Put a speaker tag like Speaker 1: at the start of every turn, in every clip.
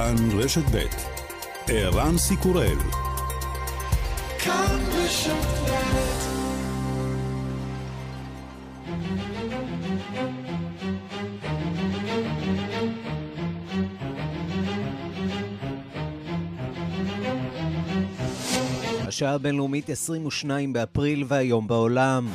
Speaker 1: כאן רשת ב' ערן סיקורל כאן רשת השעה הבינלאומית 22 באפריל והיום בעולם.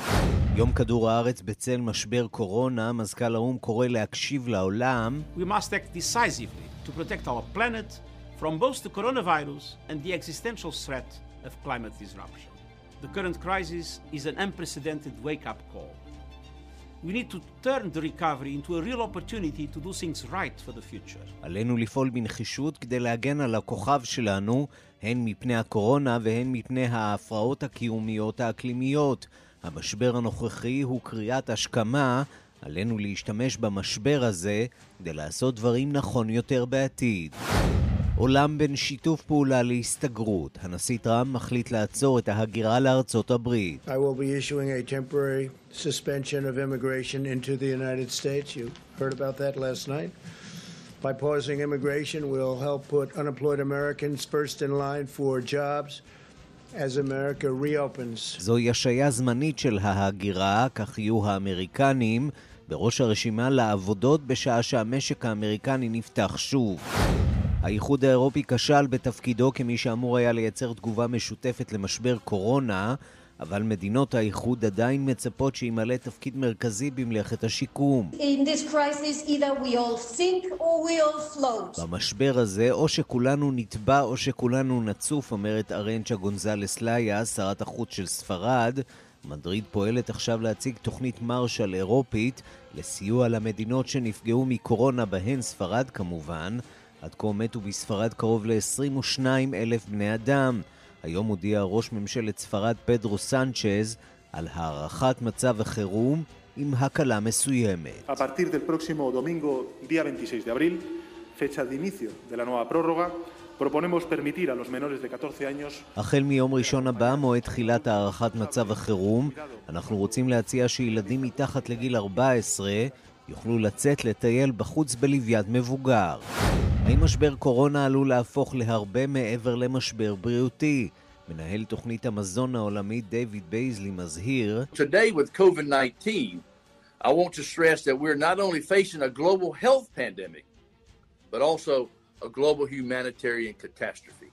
Speaker 1: יום כדור הארץ בצל משבר קורונה, מזכ"ל האו"ם קורא להקשיב לעולם. We must act decisively to protect our planet from both the coronavirus and the existential threat of climate disruption. The current crisis is an unprecedented wake-up call. We need to turn the recovery into a real opportunity to do things right for the future. עלינו לפעול בנחישות כדי להגן על הכוכב שלנו, הן מפני הקורונה והן מפני ההפרעות הקיומיות האקלימיות. המשבר הנוכחי הוא קריאת השכמה, עלינו להשתמש במשבר הזה כדי לעשות דברים נכון יותר בעתיד. עולם בין שיתוף פעולה להסתגרות. הנשיא טראמפ מחליט לעצור את ההגירה לארצות הברית. I will be issuing a temporary suspension of immigration into the United States. You heard about that last night. By pausing immigration, we'll help put unemployed Americans first in line for jobs. As America reopens. זוהי השעיה זמנית של ההגירה, כך יהיו האמריקנים בראש הרשימה לעבודות בשעה שהמשק האמריקני נפתח שוב. האיחוד האירופי כשל בתפקידו כמי שאמור היה לייצר תגובה משותפת למשבר קורונה, אבל מדינות האיחוד עדיין מצפות שימלא תפקיד מרכזי במלאכת השיקום. במשבר הזה, או שכולנו נטבע או שכולנו נצוף, אומרת ארנצ'ה גונזלס לאיה, שרת החוץ של ספרד. מדריד פועלת עכשיו להציג תוכנית מרשל אירופית לסיוע למדינות שנפגעו מקורונה, בהן ספרד כמובן. עד כה מתו בספרד קרוב ל-22 אלף בני אדם. היום הודיע ראש ממשלת ספרד פדרו סנצ'ז על הארכת מצב החירום עם הקלה מסוימת. A partir del próximo domingo, día 26 de abril, fecha de inicio proponemos permitir a los menores de 14 años... החל מיום ראשון הבא, מועד תחילת הארכת מצב החירום, אנחנו רוצים להציע שילדים מתחת לגיל 14 יוכלו לצאת לטייל בחוץ בלוויית מבוגר. האם משבר קורונה עלול להפוך להרבה מעבר למשבר בריאותי? מנהל תוכנית המזון העולמית דיוויד בייזלי מזהיר Today with COVID-19, I want to stress that we're not only facing a global health pandemic, but also a global humanitarian catastrophe.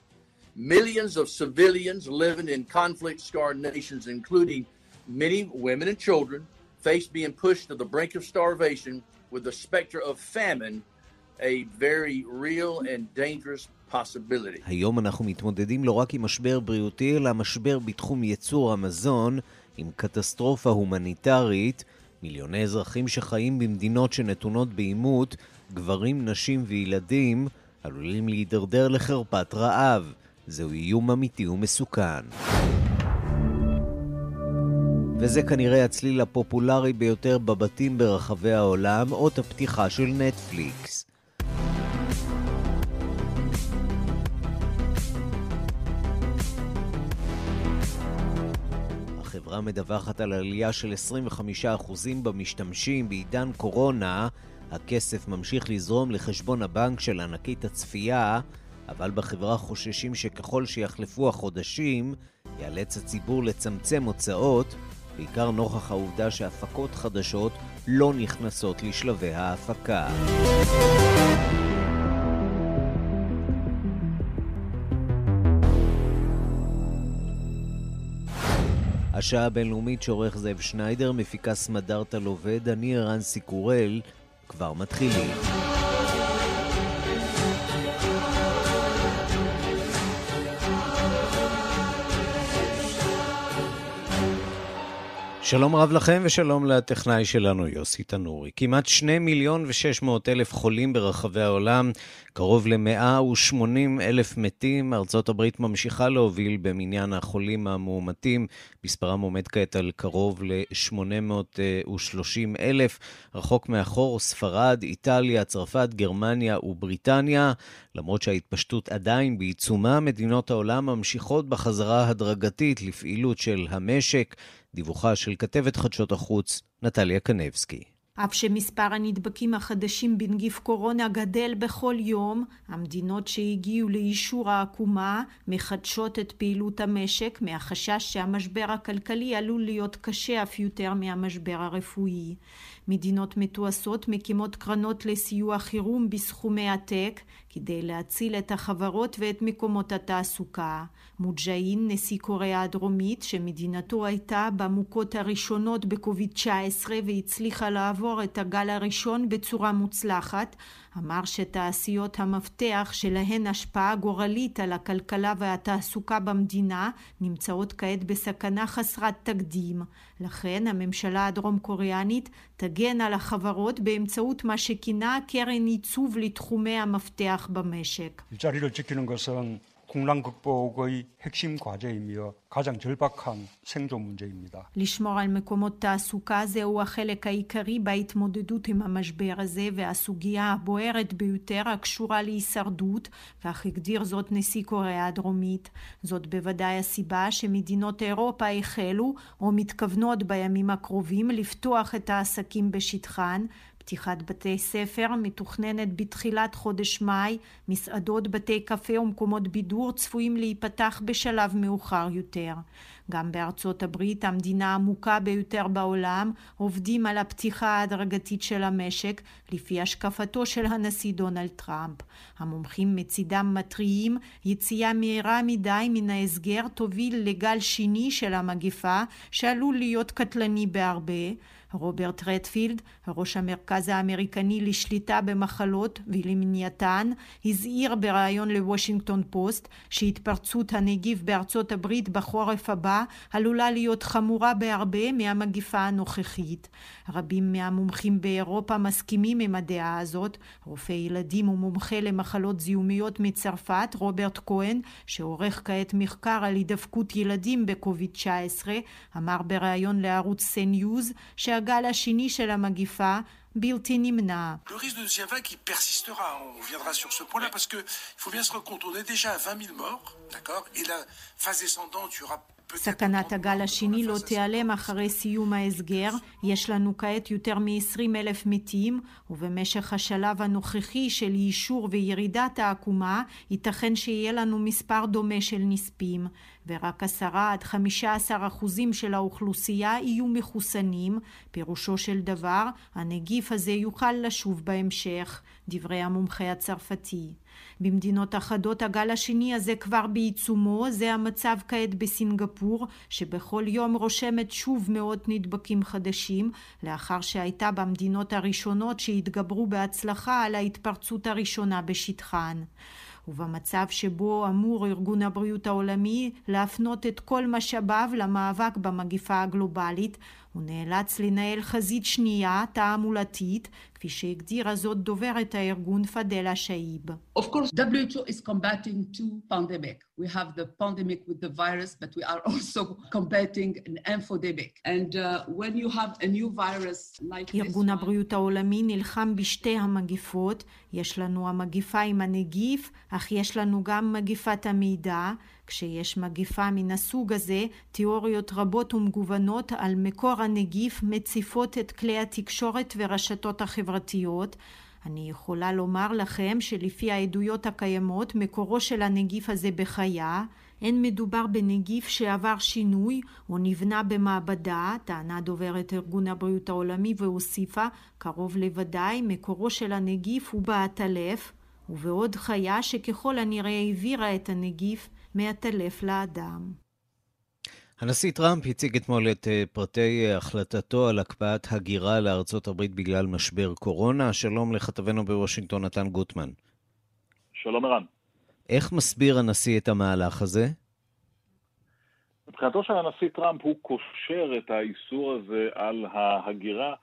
Speaker 1: Millions of civilians living in conflict-scarred nations, including many women and children, face being pushed to the brink of starvation with the specter of famine a very real and dangerous possibility. היום אנחנו מתמודדים לא רק עם משבר בריאותי, אלא משבר בתחום ייצור המזון, עם קטסטרופה הומניטרית, מיליוני אזרחים שחיים במדינות שנתונות בעימות, גברים, נשים וילדים, עלולים להידרדר לחרפת רעב. זהו איום אמיתי ומסוכן. וזה כנראה הצליל הפופולרי ביותר בבתים ברחבי העולם, אות הפתיחה של נטפליקס. החברה מדווחת על עלייה של 25% במשתמשים בעידן קורונה. הכסף ממשיך לזרום לחשבון הבנק של ענקית הצפייה, אבל בחברה חוששים שככל שיחלפו החודשים, ייאלץ הציבור לצמצם הוצאות, בעיקר נוכח העובדה שהפקות חדשות לא נכנסות לשלבי ההפקה. השעה הבינלאומית שעורך זאב שניידר, מפיקה סמדארטה לובד, אני ערן סיקורל, כבר מתחילים. שלום רב לכם ושלום לטכנאי שלנו יוסי תנורי. כמעט שני מיליון ושש מאות אלף חולים ברחבי העולם, קרוב ל-180 אלף מתים. ארצות הברית ממשיכה להוביל במניין החולים המאומתים. מספרם עומד כעת על קרוב ל-830 אלף. רחוק מאחור ספרד, איטליה, צרפת, גרמניה ובריטניה. למרות שההתפשטות עדיין בעיצומה, מדינות העולם ממשיכות בחזרה הדרגתית לפעילות של המשק. דיווחה של כתבת חדשות החוץ, נטליה קנבסקי.
Speaker 2: אף שמספר הנדבקים החדשים בנגיף קורונה גדל בכל יום, המדינות שהגיעו לאישור העקומה מחדשות את פעילות המשק מהחשש שהמשבר הכלכלי עלול להיות קשה אף יותר מהמשבר הרפואי. מדינות מתועשות מקימות קרנות לסיוע חירום בסכומי עתק כדי להציל את החברות ואת מקומות התעסוקה. מוג'אין, נשיא קוריאה הדרומית, שמדינתו הייתה במוכות הראשונות בקוביד 19 והצליחה לעבור את הגל הראשון בצורה מוצלחת, אמר שתעשיות המפתח שלהן השפעה גורלית על הכלכלה והתעסוקה במדינה נמצאות כעת בסכנה חסרת תקדים. לכן הממשלה הדרום קוריאנית תגן על החברות באמצעות מה שכינה קרן עיצוב לתחומי המפתח במשק.
Speaker 3: 공란 극복의 핵심 과제이며 가장 절박한 생존 문제입니다.
Speaker 2: לשמור על מקומות תעסוקה זהו החלק העיקרי בהתמודדות עם המשבר הזה והסוגיה הבוערת ביותר הקשורה להישרדות, כך הגדיר זאת נשיא קוריאה הדרומית. זאת בוודאי הסיבה שמדינות אירופה החלו או מתכוונות בימים הקרובים לפתוח את העסקים בשטחן פתיחת בתי ספר מתוכננת בתחילת חודש מאי, מסעדות, בתי קפה ומקומות בידור צפויים להיפתח בשלב מאוחר יותר. גם בארצות הברית, המדינה העמוקה ביותר בעולם, עובדים על הפתיחה ההדרגתית של המשק, לפי השקפתו של הנשיא דונלד טראמפ. המומחים מצידם מתריעים, יציאה מהירה מדי מן ההסגר תוביל לגל שני של המגפה, שעלול להיות קטלני בהרבה. רוברט רדפילד, ראש המרכז האמריקני לשליטה במחלות ולמניעתן, הזהיר בריאיון לוושינגטון פוסט שהתפרצות הנגיף בארצות הברית בחורף הבא עלולה להיות חמורה בהרבה מהמגיפה הנוכחית. רבים מהמומחים באירופה מסכימים עם הדעה הזאת. רופא ילדים ומומחה למחלות זיהומיות מצרפת, רוברט כהן, שעורך כעת מחקר על הידבקות ילדים בקוביד 19, אמר בריאיון לערוץ CNews שהגל השני של המגיפה בלתי נמנע.
Speaker 4: Le risque de deuxième vague qui persistera, on reviendra sur ce point-là parce que il faut bien se rendre compte, on est déjà à 20 000 morts, d'accord Et la phase descendante, il y aura
Speaker 2: סכנת הגל השני לא תיעלם אחרי סיום ההסגר, יש לנו כעת יותר מ-20 אלף מתים, ובמשך השלב הנוכחי של אישור וירידת העקומה, ייתכן שיהיה לנו מספר דומה של נספים. ורק עשרה עד חמישה עשר אחוזים של האוכלוסייה יהיו מחוסנים, פירושו של דבר, הנגיף הזה יוכל לשוב בהמשך, דברי המומחה הצרפתי. במדינות אחדות הגל השני הזה כבר בעיצומו, זה המצב כעת בסינגפור, שבכל יום רושמת שוב מאות נדבקים חדשים, לאחר שהייתה במדינות הראשונות שהתגברו בהצלחה על ההתפרצות הראשונה בשטחן. ובמצב שבו אמור ארגון הבריאות העולמי להפנות את כל משאביו למאבק במגיפה הגלובלית, הוא נאלץ לנהל חזית שנייה, תעמולתית, כפי שהגדירה זאת דוברת הארגון פדלה שאיב.
Speaker 5: Of course, WHO is combating two pandemic. We have the pandemic with the virus, but we are also combating an infodemic. And uh, when you have a new virus like this...
Speaker 2: ארגון הבריאות העולמי נלחם בשתי המגיפות. יש לנו המגיפה עם הנגיף, אך יש לנו גם מגיפת המידע. כשיש מגיפה מן הסוג הזה, תיאוריות רבות ומגוונות על מקור הנגיף מציפות את כלי התקשורת ורשתות החברתיות. אני יכולה לומר לכם שלפי העדויות הקיימות, מקורו של הנגיף הזה בחיה. אין מדובר בנגיף שעבר שינוי או נבנה במעבדה, טענה דוברת ארגון הבריאות העולמי והוסיפה, קרוב לוודאי מקורו של הנגיף הוא בעטלף, ובעוד חיה שככל הנראה העבירה את הנגיף מעטלף לאדם.
Speaker 1: הנשיא טראמפ הציג אתמול את אה, פרטי אה, החלטתו על הקפאת הגירה לארצות הברית בגלל משבר קורונה. שלום לכתבנו בוושינגטון, נתן גוטמן.
Speaker 6: שלום ערן.
Speaker 1: איך מסביר הנשיא את המהלך הזה?
Speaker 6: מבחינתו של הנשיא טראמפ הוא קושר את האיסור הזה על ההגירה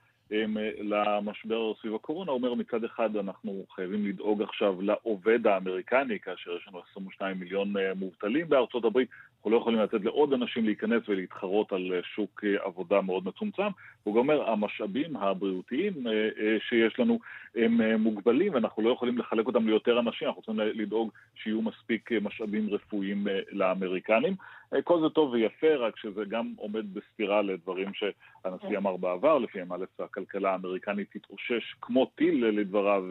Speaker 6: למשבר סביב הקורונה, הוא אומר מצד אחד אנחנו חייבים לדאוג עכשיו לעובד האמריקני, כאשר יש לנו 22 מיליון אה, מובטלים בארצות הברית, אנחנו לא יכולים לתת לעוד אנשים להיכנס ולהתחרות על שוק עבודה מאוד מצומצם. הוא גם אומר, המשאבים הבריאותיים שיש לנו הם מוגבלים, ואנחנו לא יכולים לחלק אותם ליותר אנשים, אנחנו צריכים לדאוג שיהיו מספיק משאבים רפואיים לאמריקנים. כל זה טוב ויפה, רק שזה גם עומד בסתירה לדברים שהנשיא אמר בעבר, לפיהם א', הכלכלה האמריקנית תתאושש כמו טיל לדבריו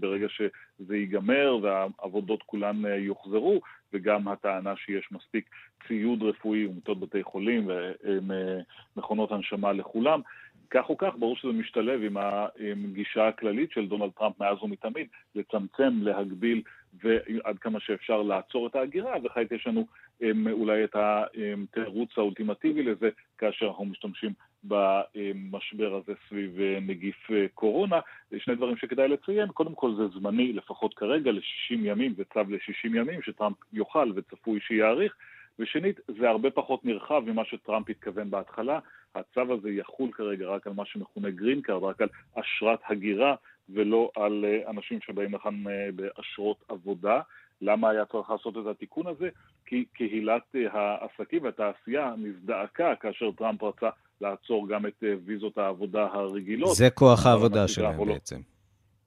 Speaker 6: ברגע שזה ייגמר והעבודות כולן יוחזרו, וגם הטענה שיש מספיק ציוד רפואי ומיטות בתי חולים ומכונות הנשמה לכולם. כך או כך, ברור שזה משתלב עם הגישה הכללית של דונלד טראמפ מאז ומתמיד, לצמצם, להגביל ועד כמה שאפשר לעצור את ההגירה, וכעת יש לנו אולי את התירוץ האולטימטיבי לזה, כאשר אנחנו משתמשים במשבר הזה סביב נגיף קורונה. שני דברים שכדאי לציין, קודם כל זה זמני, לפחות כרגע, ל-60 ימים, זה צו ל-60 ימים, שטראמפ יוכל וצפוי שיאריך. ושנית, זה הרבה פחות נרחב ממה שטראמפ התכוון בהתחלה. הצו הזה יחול כרגע רק על מה שמכונה גרין קארד, רק על אשרת הגירה, ולא על אנשים שבאים לכאן באשרות עבודה. למה היה צריך לעשות את התיקון הזה? כי קהילת העסקים והתעשייה נזדעקה כאשר טראמפ רצה לעצור גם את ויזות העבודה הרגילות.
Speaker 1: זה כוח העבודה שלהם בעצם.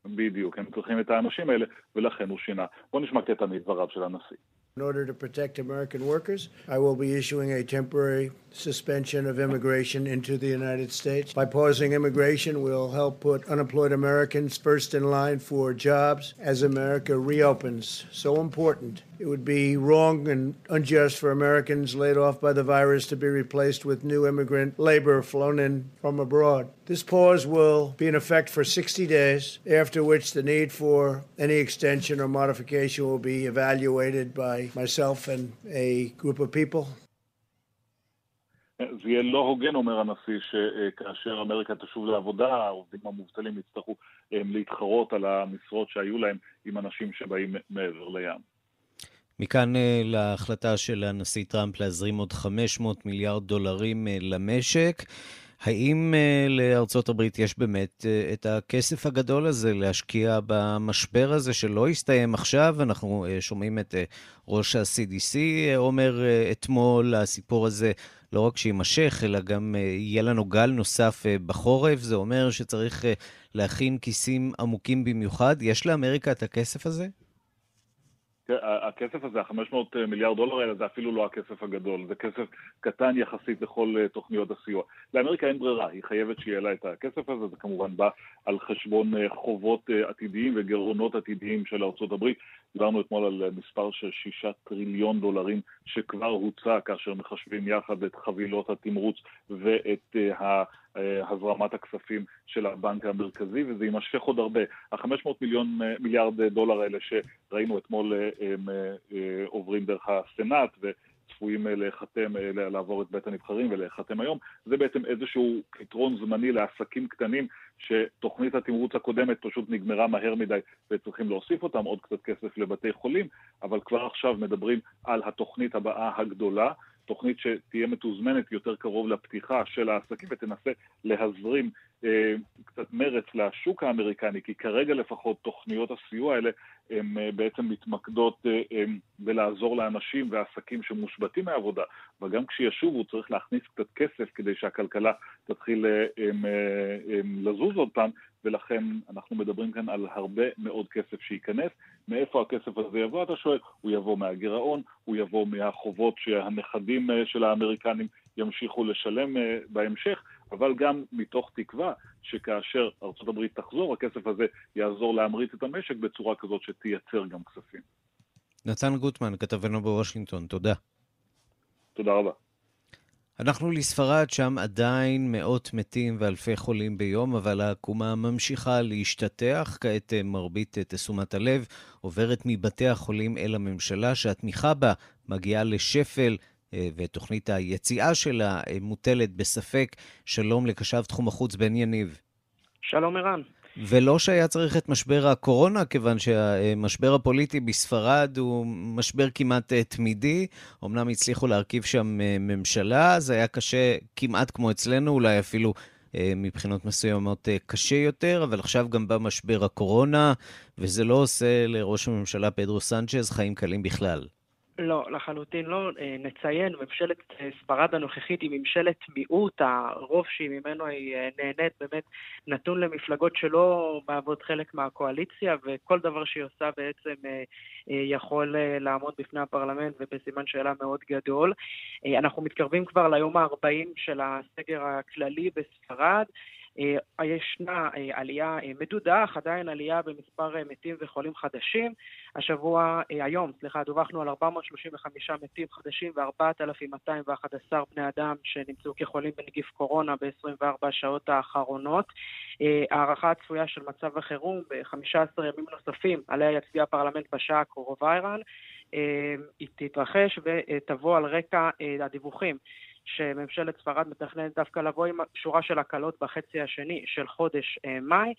Speaker 6: בדיוק, הם צריכים את האנשים האלה, ולכן הוא שינה. בואו נשמע קטע מדבריו של הנשיא.
Speaker 7: In order to protect American workers, I will be issuing a temporary suspension of immigration into the United States. By pausing immigration, we'll help put unemployed Americans first in line for jobs as America reopens. So important. It would be wrong and unjust for Americans laid off by the virus to be replaced with new immigrant labor flown in from abroad. This pause will be in effect for 60 days, after which the need for any extension or modification will be evaluated by myself and a group of people.
Speaker 6: זה יהיה לא הוגן, אומר הנשיא, שכאשר אמריקה תשוב לעבודה, העובדים המובטלים יצטרכו להתחרות על המשרות שהיו להם עם אנשים שבאים מעבר לים.
Speaker 1: מכאן להחלטה של הנשיא טראמפ להזרים עוד 500 מיליארד דולרים למשק. האם לארצות הברית יש באמת את הכסף הגדול הזה להשקיע במשבר הזה שלא יסתיים עכשיו? אנחנו שומעים את ראש ה-CDC אומר אתמול, הסיפור הזה לא רק שיימשך, אלא גם יהיה לנו גל נוסף בחורף. זה אומר שצריך להכין כיסים עמוקים במיוחד. יש לאמריקה את הכסף הזה?
Speaker 6: הכסף הזה, ה-500 מיליארד דולר האלה, זה אפילו לא הכסף הגדול, זה כסף קטן יחסית לכל תוכניות הסיוע. לאמריקה אין ברירה, היא חייבת שיהיה לה את הכסף הזה, זה כמובן בא על חשבון חובות עתידיים וגירעונות עתידיים של ארה"ב. דיברנו אתמול על מספר של שישה טריליון דולרים שכבר הוצע כאשר מחשבים יחד את חבילות התמרוץ ואת ה... הזרמת הכספים של הבנק המרכזי, וזה יימשך עוד הרבה. ה-500 מיליון מיליארד דולר האלה שראינו אתמול הם עוברים דרך הסנאט, וצפויים להיחתם, לעבור את בית הנבחרים ולהיחתם היום, זה בעצם איזשהו פתרון זמני לעסקים קטנים שתוכנית התמרוץ הקודמת פשוט נגמרה מהר מדי וצריכים להוסיף אותם עוד קצת כסף לבתי חולים, אבל כבר עכשיו מדברים על התוכנית הבאה הגדולה, תוכנית שתהיה מתוזמנת יותר קרוב לפתיחה של העסקים ותנסה להזרים אה, קצת מרץ לשוק האמריקני, כי כרגע לפחות תוכניות הסיוע האלה הן אה, בעצם מתמקדות אה, אה, בלעזור לאנשים ועסקים שמושבתים מעבודה, וגם כשישובו צריך להכניס קצת כסף כדי שהכלכלה תתחיל אה, אה, לזוז עוד פעם, ולכן אנחנו מדברים כאן על הרבה מאוד כסף שייכנס. מאיפה הכסף הזה יבוא, אתה שואל? הוא יבוא מהגירעון, הוא יבוא מהחובות שהנכדים של האמריקנים ימשיכו לשלם בהמשך, אבל גם מתוך תקווה שכאשר ארה"ב תחזור, הכסף הזה יעזור להמריץ את המשק בצורה כזאת שתייצר גם כספים.
Speaker 1: נתן גוטמן, כתבנו בוושינגטון, תודה.
Speaker 6: תודה רבה.
Speaker 1: אנחנו לספרד, שם עדיין מאות מתים ואלפי חולים ביום, אבל העקומה ממשיכה להשתטח. כעת מרבית תשומת הלב עוברת מבתי החולים אל הממשלה, שהתמיכה בה מגיעה לשפל, ותוכנית היציאה שלה מוטלת בספק. שלום לקשב תחום החוץ בן יניב.
Speaker 8: שלום ערן.
Speaker 1: ולא שהיה צריך את משבר הקורונה, כיוון שהמשבר הפוליטי בספרד הוא משבר כמעט תמידי. אמנם הצליחו להרכיב שם ממשלה, זה היה קשה כמעט כמו אצלנו, אולי אפילו מבחינות מסוימות קשה יותר, אבל עכשיו גם בא משבר הקורונה, וזה לא עושה לראש הממשלה פדרו סנצ'ז חיים קלים בכלל.
Speaker 8: לא, לחלוטין לא. אה, נציין, ממשלת אה, ספרד הנוכחית היא ממשלת מיעוט, הרוב שהיא ממנו היא אה, נהנית באמת נתון למפלגות שלא מהוות חלק מהקואליציה, וכל דבר שהיא עושה בעצם יכול לעמוד בפני הפרלמנט ובסימן שאלה מאוד גדול. אנחנו מתקרבים כבר ליום ה-40 של הסגר הכללי בספרד. אה, ישנה אה, עלייה אה, מדודה, אך עדיין עלייה במספר מתים וחולים חדשים. השבוע, היום, סליחה, דווחנו על 435 מתים חדשים ו-4,211 בני אדם שנמצאו כחולים בנגיף קורונה ב-24 השעות האחרונות. הערכה הצפויה של מצב החירום ב-15 ימים נוספים, עליה יצביע הפרלמנט בשעה הקרובה איראן. היא תתרחש ותבוא על רקע הדיווחים שממשלת ספרד מתכננת דווקא לבוא עם שורה של הקלות בחצי השני של חודש אה, מאי.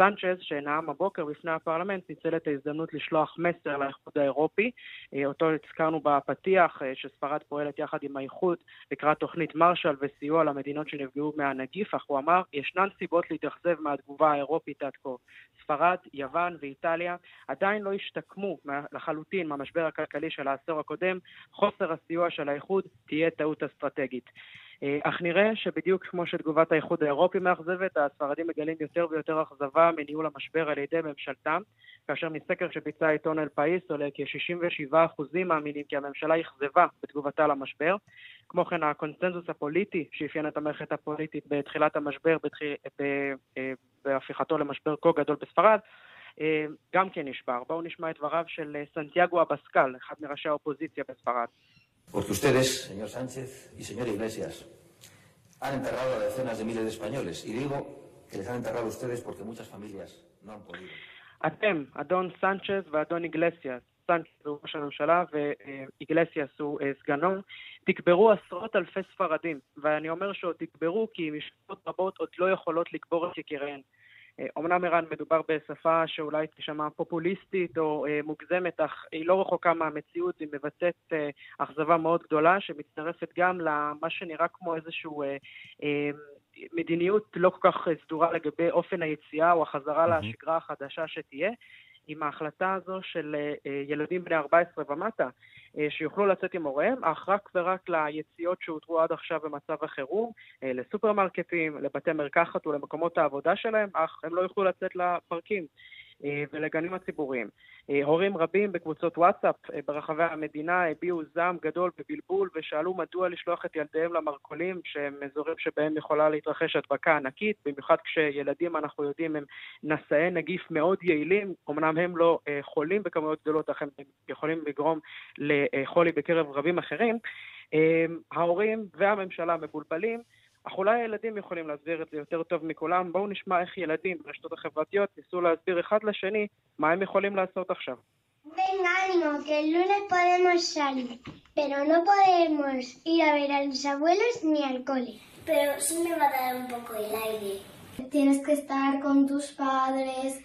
Speaker 8: סנצ'ז, שנאם הבוקר בפני הפרלמנט, ניצל את ההזדמנות לשלוח מסר לאיחוד האירופי, אה, אותו הזכרנו בפתיח, אה, שספרד פועלת יחד עם האיחוד לקראת תוכנית מרשל וסיוע למדינות שנפגעו מהנגיף, אך הוא אמר, ישנן סיבות להתאכזב מהתגובה האירופית עד כה. ספרד, יוון ואיטליה עדיין לא השתקמו לחלוטין מהמשבר הכלכלי של העשור הקודם, חוסר הסיוע של האיחוד תהיה טעות אסטרטגית. אה, אך נראה שבדיוק כמו שתגובת האיחוד האירופי מאכזבת, הספרדים מגלים יותר ויותר אכזבה מניהול המשבר על ידי ממשלתם, כאשר מסקר שביצע עיתון אל פאיס עולה כי 67% מאמינים כי הממשלה אכזבה בתגובתה למשבר. כמו כן, הקונצנזוס הפוליטי שאפיין את המערכת הפוליטית בתחילת המשבר, בתח... אה, בהפיכתו למשבר כה גדול בספרד, אה, גם כן נשבר. בואו נשמע את דבריו של סנטיאגו אבסקל, אחד מראשי האופוזיציה בספרד.
Speaker 9: Porque ustedes, señor Sánchez y señor Iglesias, han enterrado a decenas de miles de españoles. Y digo que les han enterrado a ustedes porque muchas familias no han podido.
Speaker 8: אתם, אדון סנצ'ז ואדון איגלסיאס, סנצ'ז הוא ראש הממשלה ואיגלסיאס הוא סגנו, תקברו עשרות אלפי ספרדים. ואני אומר שעוד תקברו כי משפחות רבות עוד לא יכולות לקבור את יקיריהן. אומנם ערן מדובר בשפה שאולי תשמע פופוליסטית או אה, מוגזמת, אך היא לא רחוקה מהמציאות, היא מבטאת אה, אכזבה מאוד גדולה, שמצטרפת גם למה שנראה כמו אה, אה, מדיניות לא כל כך סדורה לגבי אופן היציאה או החזרה. לשגרה החדשה שתהיה. עם ההחלטה הזו של אה, אה, ילדים בני 14 ומטה, אה, שיוכלו לצאת עם הוריהם, אך רק ורק ליציאות שהותרו עד עכשיו במצב החירום, לסופרמרקטים, לבתי מרקחת ולמקומות העבודה שלהם, אך הם לא יוכלו לצאת לפרקים. אה, ולגנים הציבוריים. אה, הורים רבים בקבוצות וואטסאפ אה, ברחבי המדינה הביעו זעם גדול ובלבול ושאלו מדוע לשלוח את ילדיהם למרכולים שהם אזורים שבהם יכולה להתרחש הדבקה ענקית, במיוחד כשילדים, אנחנו יודעים, הם נשאי נגיף מאוד יעילים, אמנם הם לא חולים בכמויות גדולות, אך הם יכולים לגרום לחולי בקרב רבים אחרים. ההורים והממשלה מבולבלים. אך אולי הילדים יכולים להסביר את זה יותר טוב מכולם. בואו נשמע איך ילדים ברשתות החברתיות ניסו להסביר אחד לשני מה הם יכולים לעשות עכשיו.
Speaker 10: Venga, ánimo, que el lunes podemos salir, pero no podemos ir a ver a los abuelos ni al cole.
Speaker 11: Pero sí me va a dar un poco el aire.
Speaker 10: Tienes que estar con tus padres,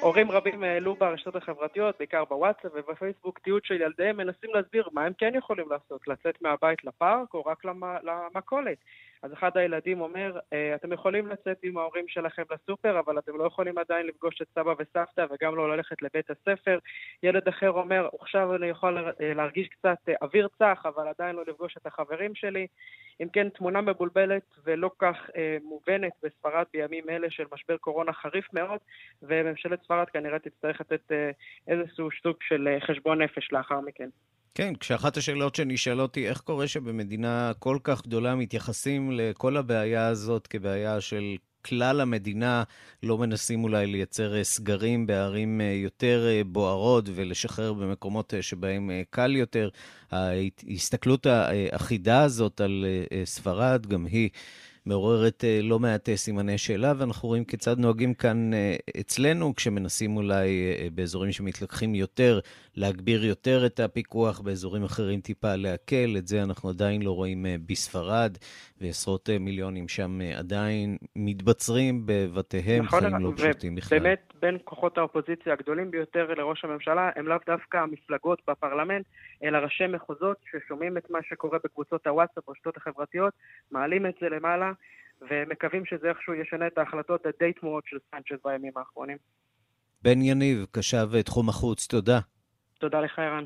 Speaker 8: הורים רבים העלו ברשתות החברתיות, בעיקר בוואטסאפ ובפייסבוק, תיעוד של ילדיהם מנסים להסביר מה הם כן יכולים לעשות, לצאת מהבית לפארק או רק למכולת. אז אחד הילדים אומר, אה, אתם יכולים לצאת עם ההורים שלכם לסופר, אבל אתם לא יכולים עדיין לפגוש את סבא וסבתא וגם לא ללכת לבית הספר. ילד אחר אומר, עכשיו אני יכול אה, להרגיש קצת אה, אוויר צח, אבל עדיין לא לפגוש את החברים שלי. אם כן, תמונה מבולבלת ולא כך אה, מובנת בספרד בימים אלה של משבר קורונה חריף מאוד, וממשלת ספרד כנראה תצטרך לתת איזשהו סוג של חשבון נפש לאחר מכן.
Speaker 1: כן, כשאחת השאלות שנשאלות היא איך קורה שבמדינה כל כך גדולה מתייחסים לכל הבעיה הזאת כבעיה של כלל המדינה, לא מנסים אולי לייצר סגרים בערים יותר בוערות ולשחרר במקומות שבהם קל יותר. ההסתכלות האחידה הזאת על ספרד, גם היא מעוררת אה, לא מעט אה, סימני שאלה, ואנחנו רואים כיצד נוהגים כאן אה, אצלנו, כשמנסים אולי באזורים שמתלקחים יותר, להגביר יותר את הפיקוח, באזורים אחרים טיפה להקל. את זה אנחנו עדיין לא רואים בספרד, ועשרות מיליונים שם עדיין מתבצרים בבתיהם, נכון, חיים לא פשוטים בכלל.
Speaker 8: באמת, בין כוחות האופוזיציה הגדולים ביותר לראש הממשלה, הם לאו דווקא המפלגות בפרלמנט, אלא ראשי מחוזות ששומעים את מה שקורה בקבוצות הוואטסאפ, ברשתות החברתיות, מעלים את זה למעלה, ומקווים שזה איכשהו ישנה את ההחלטות הדי תמוהות של סנצ'ז בימים האחרונים.
Speaker 1: בן יניב, קשב תחום החוץ, תודה.
Speaker 8: תודה לך, ערן.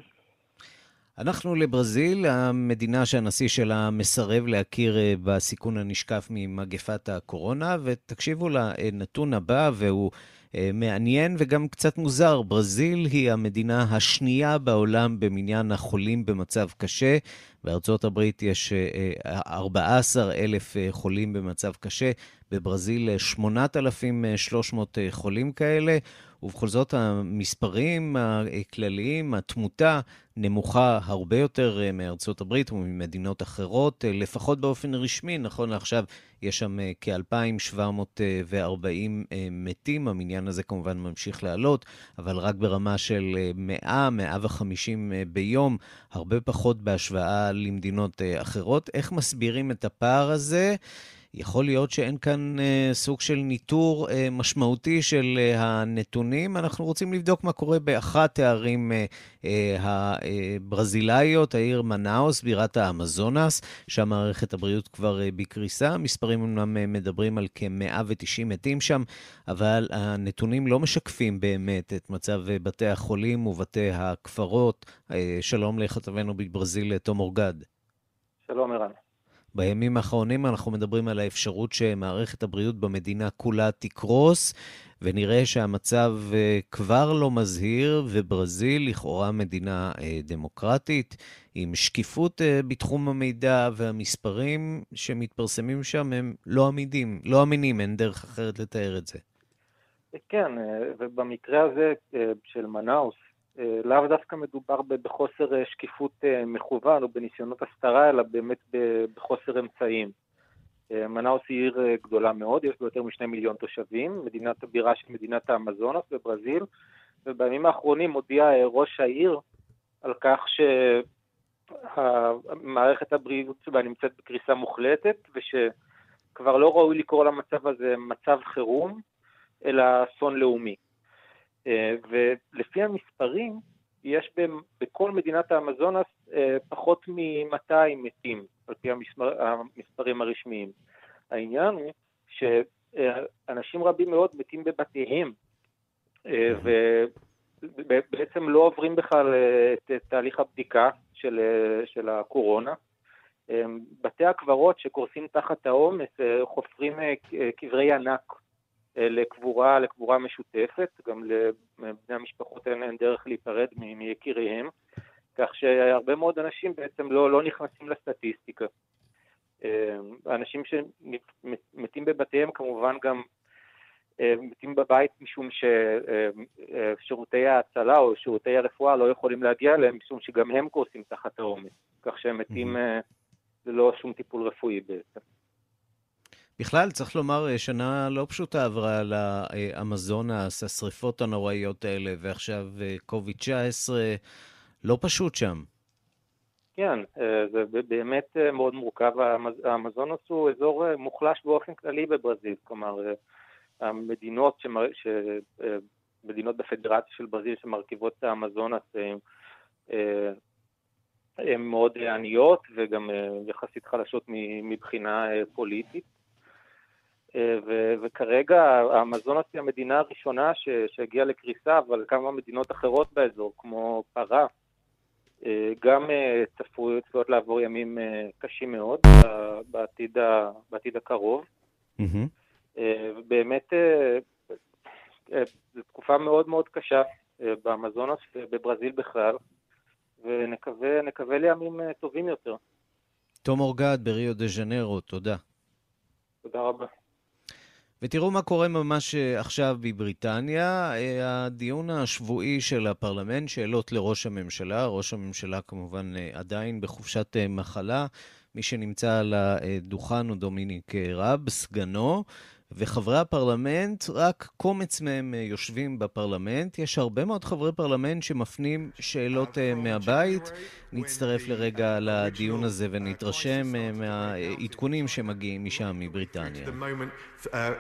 Speaker 1: אנחנו לברזיל, המדינה שהנשיא שלה מסרב להכיר אה, בסיכון הנשקף ממגפת הקורונה, ותקשיבו לנתון הבא, והוא אה, מעניין וגם קצת מוזר. ברזיל היא המדינה השנייה בעולם במניין החולים במצב קשה. בארצות הברית יש 14 אה, חולים במצב קשה, בברזיל 8,300 חולים כאלה. ובכל זאת המספרים הכלליים, התמותה נמוכה הרבה יותר אה, מארצות הברית וממדינות אחרות, אה, לפחות באופן רשמי, נכון לעכשיו יש שם אה, כ-2,740 מתים, המניין הזה כמובן ממשיך לעלות, אבל רק ברמה של 100, 150 ביום, הרבה פחות בהשוואה למדינות אחרות. איך מסבירים את הפער הזה? יכול להיות שאין כאן אה, סוג של ניטור אה, משמעותי של אה, הנתונים. אנחנו רוצים לבדוק מה קורה באחת הערים אה, אה, הברזילאיות, העיר מנאוס, בירת האמזונס, שם מערכת הבריאות כבר אה, בקריסה. המספרים אומנם אה, מדברים על כ-190 מתים שם, אבל הנתונים לא משקפים באמת את מצב אה, בתי החולים ובתי הכפרות. אה, שלום לכתבנו בברזיל, תום אורגד.
Speaker 12: שלום, ערן.
Speaker 1: בימים האחרונים אנחנו מדברים על האפשרות שמערכת הבריאות במדינה כולה תקרוס, ונראה שהמצב אה, כבר לא מזהיר, וברזיל לכאורה מדינה אה, דמוקרטית, עם שקיפות אה, בתחום המידע, והמספרים שמתפרסמים שם הם לא עמידים, לא אמינים, אין דרך אחרת לתאר את זה.
Speaker 12: כן, ובמקרה הזה של מנאוס, לאו דווקא מדובר בחוסר אה, שקיפות אה, מכוון או בניסיונות הסתרה, אלא באמת בחוסר אמצעים. מנאוס היא עיר גדולה מאוד, יש בה יותר משני מיליון תושבים, מדינת הבירה של מדינת האמזונס בברזיל, ובימים האחרונים הודיע ראש העיר על כך שמערכת הבריאות שבה נמצאת בקריסה מוחלטת, ושכבר לא ראוי לקרוא למצב הזה מצב חירום, אלא אסון לאומי. אה, ולפי המספרים, יש בכל מדינת האמזונס אה, פחות מ-200 מתים, על פי המספר, המספרים הרשמיים. העניין הוא שאנשים רבים מאוד מתים בבתיהם, אה, ובעצם לא עוברים בכלל את תהליך הבדיקה של, של הקורונה. בתי הקברות שקורסים תחת העומס חופרים קברי ענק לקבורה, לקבורה משותפת, גם לבני המשפחות האלה אין דרך להיפרד מיקיריהם, כך שהרבה מאוד אנשים בעצם לא, לא נכנסים לסטטיסטיקה. אה, האנשים שמתים בבתיהם כמובן גם אה, מתים בבית משום ששירותי ההצלה או שירותי הרפואה לא יכולים להגיע אליהם משום שגם הם קורסים תחת העומס, כך שהם מתים ללא שום טיפול רפואי בעצם.
Speaker 1: בכלל, צריך לומר, אה, שנה לא פשוטה עברה על האמזונס, השריפות הנוראיות האלה, ועכשיו קוביד-19, אה, לא פשוט שם.
Speaker 12: כן, אה, זה באמת מאוד מורכב. האמזונס הוא אזור מוחלש באופן כללי בברזיל, כלומר, המדינות, שמר... ש... מדינות בפדרציה של ברזיל שמרכיבות את האמזונס הן מאוד עניות וגם יחסית חלשות מבחינה פוליטית. אה, ו- וכרגע האמזונס היא המדינה הראשונה ש- שהגיעה לקריסה, אבל כמה מדינות אחרות באזור, כמו פרה, אה, גם אה, צפויות לעבור ימים קשים מאוד בעתיד, ה- בעתיד הקרוב. Mm-hmm. באמת, זו תקופה מאוד מאוד קשה באמזונס ובברזיל בכלל, ונקווה לימים טובים יותר.
Speaker 1: תום אורגד בריו דה ז'נרו, תודה.
Speaker 12: תודה רבה.
Speaker 1: ותראו מה קורה ממש אה, עכשיו בבריטניה. אה, הדיון השבועי של הפרלמנט, שאלות לראש הממשלה. ראש הממשלה כמובן אה, עדיין בחופשת מחלה. מי שנמצא על הדוכן הוא דומיניק רב, סגנו. וחברי הפרלמנט, רק קומץ מהם יושבים בפרלמנט. יש הרבה מאוד חברי פרלמנט שמפנים שאלות מהבית. נצטרף לרגע לדיון הזה ונתרשם אה, מהעדכונים שמגיעים משם, מבריטניה.
Speaker 13: uh,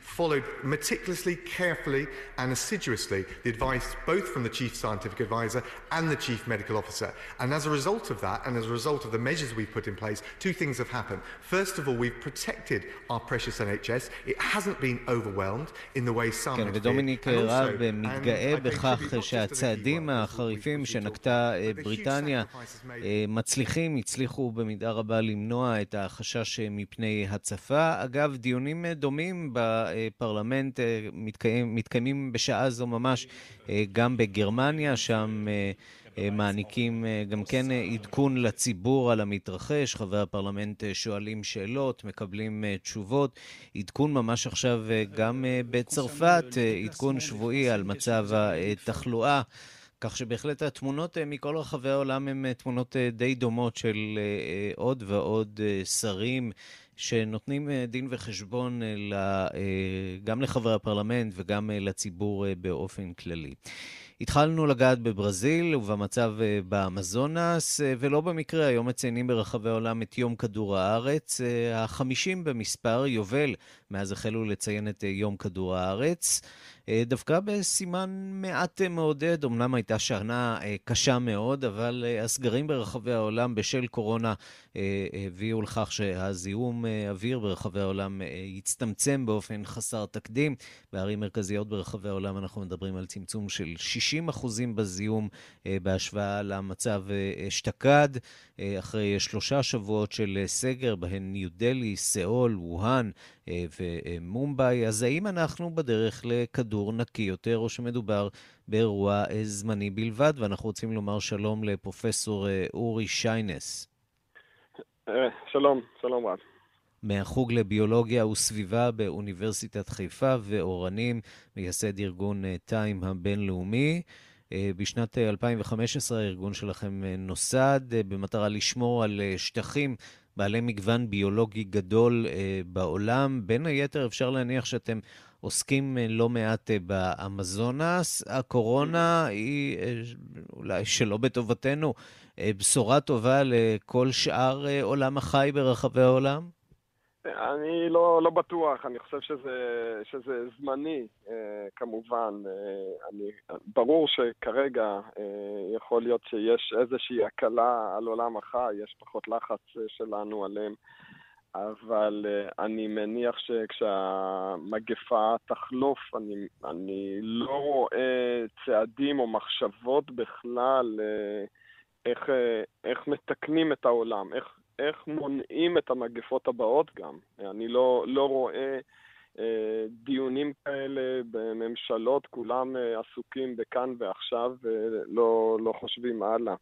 Speaker 13: followed meticulously, carefully, and assiduously the advice both from the Chief Scientific Advisor and the Chief Medical Officer. And as a result of that, and as a result of the measures we've put in place, two things have happened. First of all, we've protected our precious NHS. It hasn't been overwhelmed in the way some
Speaker 1: כן, ודומיניק רב מתגאה בכך שהצעדים החריפים שנקטה בריטניה מצליחים, הצליחו במידה רבה למנוע את החשש מפני הצפה. אגב, דיונים דומים בפרלמנט מתקיים, מתקיימים בשעה זו ממש גם בגרמניה, שם מעניקים גם כן עדכון לציבור על המתרחש, חברי הפרלמנט שואלים שאלות, מקבלים תשובות. עדכון ממש עכשיו גם בצרפת, עדכון שבועי על מצב התחלואה. כך שבהחלט התמונות מכל רחבי העולם הן תמונות די דומות של עוד ועוד שרים שנותנים דין וחשבון גם לחברי הפרלמנט וגם לציבור באופן כללי. התחלנו לגעת בברזיל ובמצב באמזונס, ולא במקרה, היום מציינים ברחבי העולם את יום כדור הארץ, החמישים במספר, יובל, מאז החלו לציין את יום כדור הארץ. דווקא בסימן מעט מעודד, אמנם הייתה שנה קשה מאוד, אבל הסגרים ברחבי העולם בשל קורונה הביאו לכך שהזיהום אוויר ברחבי העולם הצטמצם באופן חסר תקדים. בערים מרכזיות ברחבי העולם אנחנו מדברים על צמצום של 60% בזיהום בהשוואה למצב אשתקד, אחרי שלושה שבועות של סגר, בהן ניו דלי, סאול, ווהאן ומומבאי. אז האם אנחנו בדרך לכדור נקי יותר, או שמדובר באירוע זמני בלבד? ואנחנו רוצים לומר שלום לפרופסור אורי שיינס.
Speaker 14: שלום, שלום רב.
Speaker 1: מהחוג לביולוגיה וסביבה באוניברסיטת חיפה ואורנים, מייסד ארגון טיים הבינלאומי. בשנת 2015 הארגון שלכם נוסד במטרה לשמור על שטחים בעלי מגוון ביולוגי גדול בעולם. בין היתר אפשר להניח שאתם עוסקים לא מעט באמזונס. הקורונה היא אולי שלא בטובתנו בשורה טובה לכל שאר עולם החי ברחבי העולם?
Speaker 14: אני לא, לא בטוח, אני חושב שזה, שזה זמני, אה, כמובן. אה, אני, ברור שכרגע אה, יכול להיות שיש איזושהי הקלה על עולם החי, יש פחות לחץ שלנו עליהם, אבל אני מניח שכשהמגפה תחלוף, אני, אני לא רואה צעדים או מחשבות בכלל איך, איך מתקנים את העולם, איך... איך מונעים את המגפות הבאות גם. אני לא, לא רואה אה, דיונים כאלה בממשלות, כולם אה, עסוקים בכאן ועכשיו ולא לא חושבים הלאה.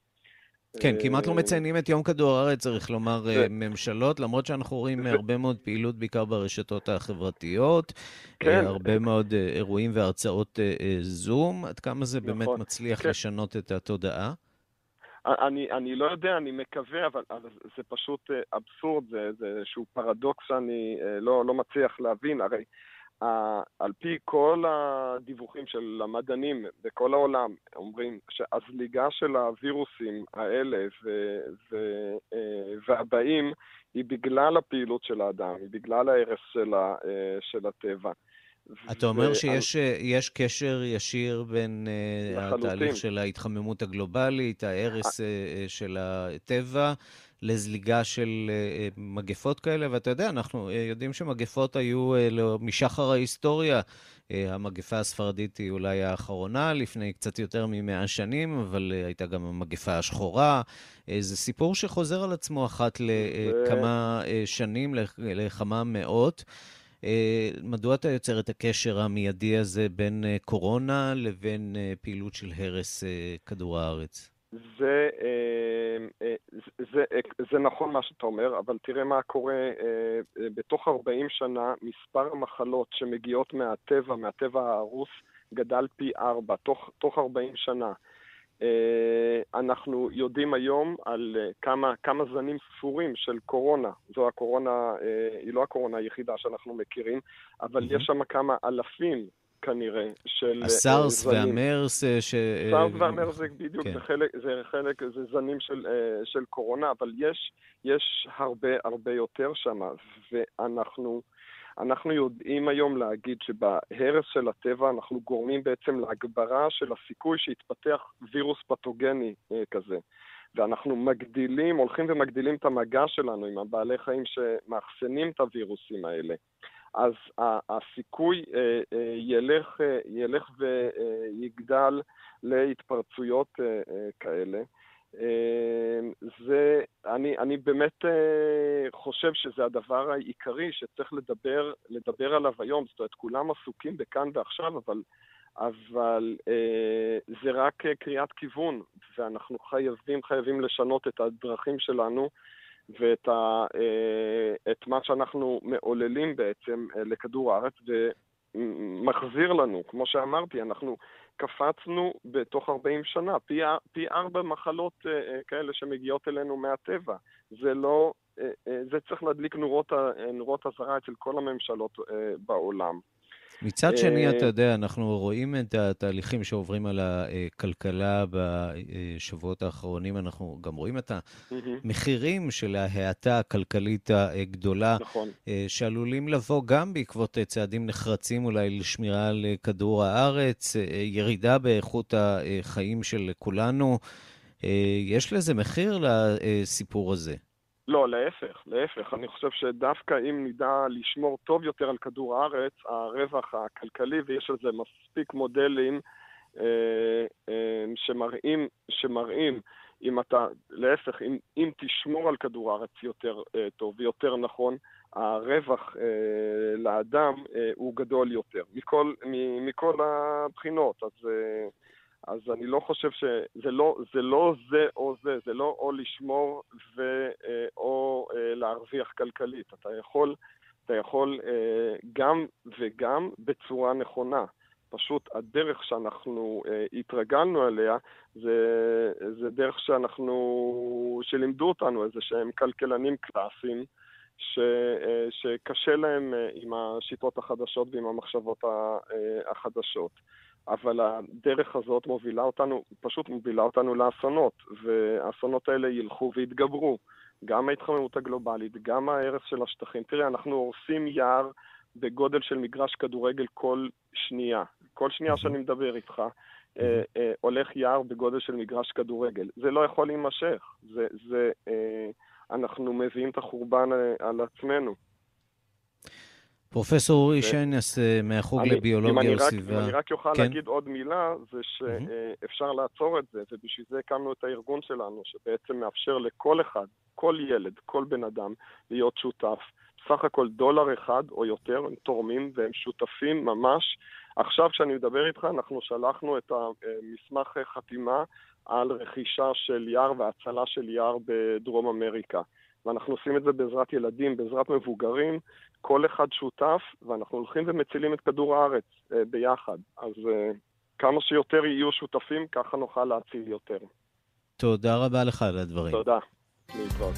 Speaker 1: כן, כמעט לא מציינים את יום כדור הארץ, צריך לומר, זה... ממשלות, למרות שאנחנו רואים. הרבה מאוד פעילות, בעיקר ברשתות החברתיות, כן. הרבה מאוד אירועים והרצאות זום. עד כמה זה נכון. באמת מצליח כן. לשנות את התודעה?
Speaker 14: אני, אני לא יודע, אני מקווה, אבל, אבל זה פשוט אבסורד, זה, איזשהו פרדוקס שאני לא, לא מצליח להבין. הרי על פי כל הדיווחים של המדענים בכל העולם, אומרים שהזליגה של הווירוסים האלה ו, ו, והבאים היא בגלל הפעילות של האדם, היא בגלל ההרס של, של הטבע.
Speaker 1: אתה אומר שיש קשר ישיר בין לחלוטין. התהליך של ההתחממות הגלובלית, ההרס של הטבע, לזליגה של מגפות כאלה, ואתה יודע, אנחנו יודעים שמגפות היו משחר ההיסטוריה. המגפה הספרדית היא אולי האחרונה, לפני קצת יותר ממאה שנים, אבל הייתה גם המגפה השחורה. זה סיפור שחוזר על עצמו אחת לכמה שנים, לכמה מאות. מדוע אתה יוצר את הקשר המיידי הזה בין קורונה לבין פעילות של הרס כדור הארץ?
Speaker 14: זה, זה, זה נכון מה שאתה אומר, אבל תראה מה קורה בתוך 40 שנה, מספר המחלות שמגיעות מהטבע, מהטבע ההרוס, גדל פי ארבע, תוך, תוך 40 שנה. אנחנו יודעים היום על כמה, כמה זנים ספורים של קורונה. זו הקורונה, היא לא הקורונה היחידה שאנחנו מכירים, אבל mm-hmm. יש שם כמה אלפים כנראה, של
Speaker 1: הסארס והמרס ש...
Speaker 14: סארס והמרס זה בדיוק, כן. זה חלק, זה חלק, זה זנים של, של קורונה, אבל יש, יש הרבה הרבה יותר שם, ואנחנו... אנחנו יודעים היום להגיד שבהרס של הטבע אנחנו גורמים בעצם להגברה של הסיכוי שיתפתח וירוס פתוגני אה, כזה. ואנחנו מגדילים, הולכים ומגדילים את המגע שלנו עם הבעלי חיים שמאחסנים את הווירוסים האלה. אז הסיכוי אה, אה, ילך, ילך ויגדל להתפרצויות כאלה. אמ, זה, אני, אני באמת אה, חושב שזה הדבר העיקרי שצריך לדבר, לדבר עליו היום. זאת אומרת, כולם עסוקים בכאן ועכשיו, אבל, אבל אה, זה רק קריאת כיוון, ואנחנו חייבים, חייבים לשנות את הדרכים שלנו ואת ה, אה, את מה שאנחנו מעוללים בעצם לכדור הארץ. ומחזיר לנו, כמו שאמרתי, אנחנו קפצנו בתוך 40 שנה, פי, פי ארבע מחלות uh, כאלה שמגיעות אלינו מהטבע. זה לא, uh, uh, זה צריך להדליק נורות, אזהרה אצל כל הממשלות uh, בעולם.
Speaker 1: מצד שני, אתה יודע, אנחנו רואים את התהליכים שעוברים על הכלכלה בשבועות האחרונים, אנחנו גם רואים את המחירים של ההאטה הכלכלית הגדולה, נכון. שעלולים לבוא גם בעקבות צעדים נחרצים אולי לשמירה על כדור הארץ, ירידה באיכות החיים של כולנו. יש לזה מחיר לסיפור הזה.
Speaker 14: לא, להפך, להפך. אני חושב שדווקא אם נדע לשמור טוב יותר על כדור הארץ, הרווח הכלכלי, ויש על זה מספיק מודלים אה, אה, שמראים, שמראים אם אתה, להפך, אם, אם תשמור על כדור הארץ יותר אה, טוב ויותר נכון, הרווח אה, לאדם אה, הוא גדול יותר, מכל, מ, מכל הבחינות. אז... אה, אז אני לא חושב שזה לא זה, לא זה או זה, זה לא או לשמור ו, אה, או אה, להרוויח כלכלית. אתה יכול, אתה יכול אה, גם וגם בצורה נכונה. פשוט הדרך שאנחנו התרגלנו אליה זה, זה דרך שאנחנו, שלימדו אותנו איזה שהם כלכלנים קלאסיים. ש, שקשה להם עם השיטות החדשות ועם המחשבות החדשות. אבל הדרך הזאת מובילה אותנו, פשוט מובילה אותנו לאסונות, והאסונות האלה ילכו ויתגברו. גם ההתחממות הגלובלית, גם ההרס של השטחים. תראה, אנחנו הורסים יער בגודל של מגרש כדורגל כל שנייה. כל שנייה שאני מדבר איתך, אה, אה, הולך יער בגודל של מגרש כדורגל. זה לא יכול להימשך. זה, זה, אה, אנחנו מביאים את החורבן אה, על עצמנו.
Speaker 1: פרופסור אורי שיינס אה, מהחוג לביולוגיה וסביבה.
Speaker 14: אם אני רק אוכל כן? להגיד עוד מילה, זה שאפשר לעצור את זה, ובשביל זה הקמנו את הארגון שלנו, שבעצם מאפשר לכל אחד, כל ילד, כל בן אדם, להיות שותף. סך הכל דולר אחד או יותר, הם תורמים והם שותפים ממש. עכשיו, כשאני מדבר איתך, אנחנו שלחנו את המסמך חתימה על רכישה של יער והצלה של יער בדרום אמריקה. ואנחנו עושים את זה בעזרת ילדים, בעזרת מבוגרים, כל אחד שותף, ואנחנו הולכים ומצילים את כדור הארץ אה, ביחד. אז אה, כמה שיותר יהיו שותפים, ככה נוכל להציל יותר.
Speaker 1: תודה רבה לך על הדברים.
Speaker 14: תודה. להתראות.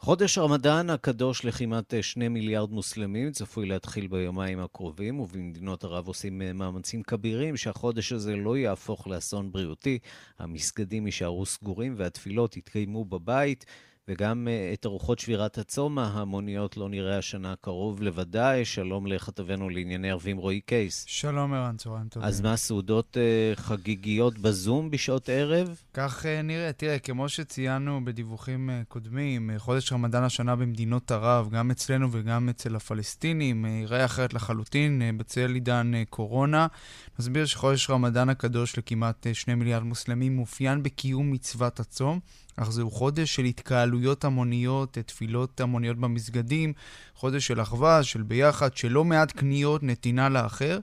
Speaker 1: חודש רמדאן הקדוש לכמעט שני מיליארד מוסלמים צפוי להתחיל ביומיים הקרובים, ובמדינות ערב עושים מאמצים כבירים שהחודש הזה לא יהפוך לאסון בריאותי. המסגדים יישארו סגורים והתפילות יתקיימו בבית. וגם אה, את ארוחות שבירת הצום ההמוניות לא נראה השנה קרוב לוודאי. שלום לכתבנו לענייני ערבים רועי קייס.
Speaker 15: שלום ערן, צהריים טובים.
Speaker 1: אז מה, סעודות uh, חגיגיות בזום בשעות ערב?
Speaker 15: כך uh, נראה. תראה, כמו שציינו בדיווחים uh, קודמים, uh, חודש רמדאן השנה במדינות ערב, גם אצלנו וגם אצל הפלסטינים, uh, ייראה אחרת לחלוטין uh, בצל עידן uh, קורונה. מסביר שחודש רמדאן הקדוש לכמעט uh, שני מיליארד מוסלמים מאופיין בקיום מצוות הצום. אך זהו חודש של התקהלויות המוניות, תפילות המוניות במסגדים, חודש של אחווה, של ביחד, של לא מעט קניות, נתינה לאחר,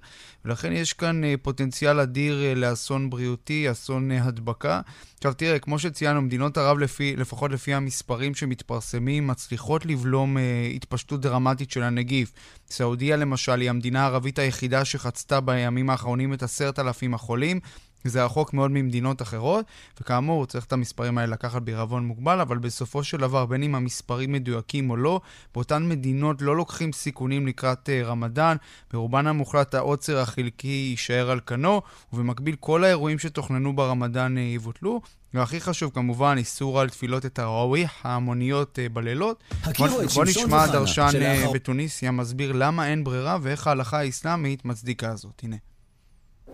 Speaker 15: ולכן יש כאן uh, פוטנציאל אדיר uh, לאסון בריאותי, אסון uh, הדבקה. עכשיו תראה, כמו שציינו, מדינות ערב, לפי, לפחות לפי המספרים שמתפרסמים, מצליחות לבלום uh, התפשטות דרמטית של הנגיף. סעודיה למשל היא המדינה הערבית היחידה שחצתה בימים האחרונים את עשרת אלפים החולים, זה רחוק מאוד ממדינות אחרות, וכאמור, צריך את המספרים האלה לקחת בעירבון מוגבל, אבל בסופו של דבר, בין אם המספרים מדויקים או לא, באותן מדינות לא לוקחים סיכונים לקראת uh, רמדאן, ברובן המוחלט העוצר החלקי יישאר על כנו, ובמקביל כל האירועים שתוכננו ברמדאן uh, יבוטלו. והכי חשוב, כמובן, איסור על תפילות את הראוויח ההמוניות uh, בלילות. בוא נשמע דרשן בתוניסיה מסביר למה אין ברירה ואיך ההלכה האסלאמית מצדיקה זאת. הנה.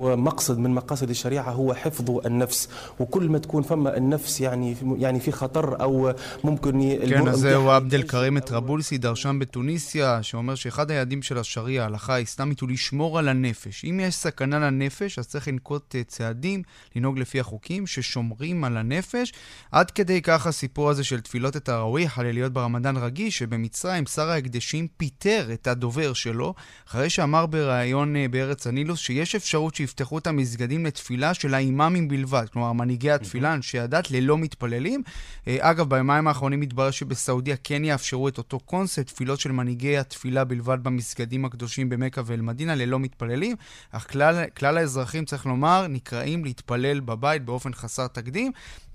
Speaker 16: ومقصد من مقاصد الشريعة هو حفظ النفس وكل ما تكون فما النفس يعني يعني في خطر أو ممكن
Speaker 15: כן, אז זהו עבד אל כרים טרבולסי, דרשן בתוניסיה, שאומר שאחד היעדים של השריעה, ההלכה האסלאמית, הוא לשמור על הנפש. אם יש סכנה לנפש, אז צריך לנקוט אה, צעדים, לנהוג לפי החוקים ששומרים על הנפש. עד כדי כך הסיפור הזה של תפילות את הראוויח, הליליות ברמדאן רגיש, שבמצרים שר ההקדשים פיטר את הדובר שלו, אחרי שאמר בריאיון אה, בארץ הנילוס שיש אפשרות שיפתחו את המסגדים לתפילה של האימאמים בלבד, כלומר מנהיגי התפילה, אנשי הדת, ללא מתפללים. אה, אגב, ביומיים האחרונים מתברר שבסעודיה כן יאפשרו את אותו קונספט, תפילות של מנהיגי התפילה בלבד במסגדים הקדושים במכה ואל-מדינה, ללא מתפללים. אך כלל, כלל האזרחים, צריך לומר, נקראים להתפלל בבית באופן חסר תקדים.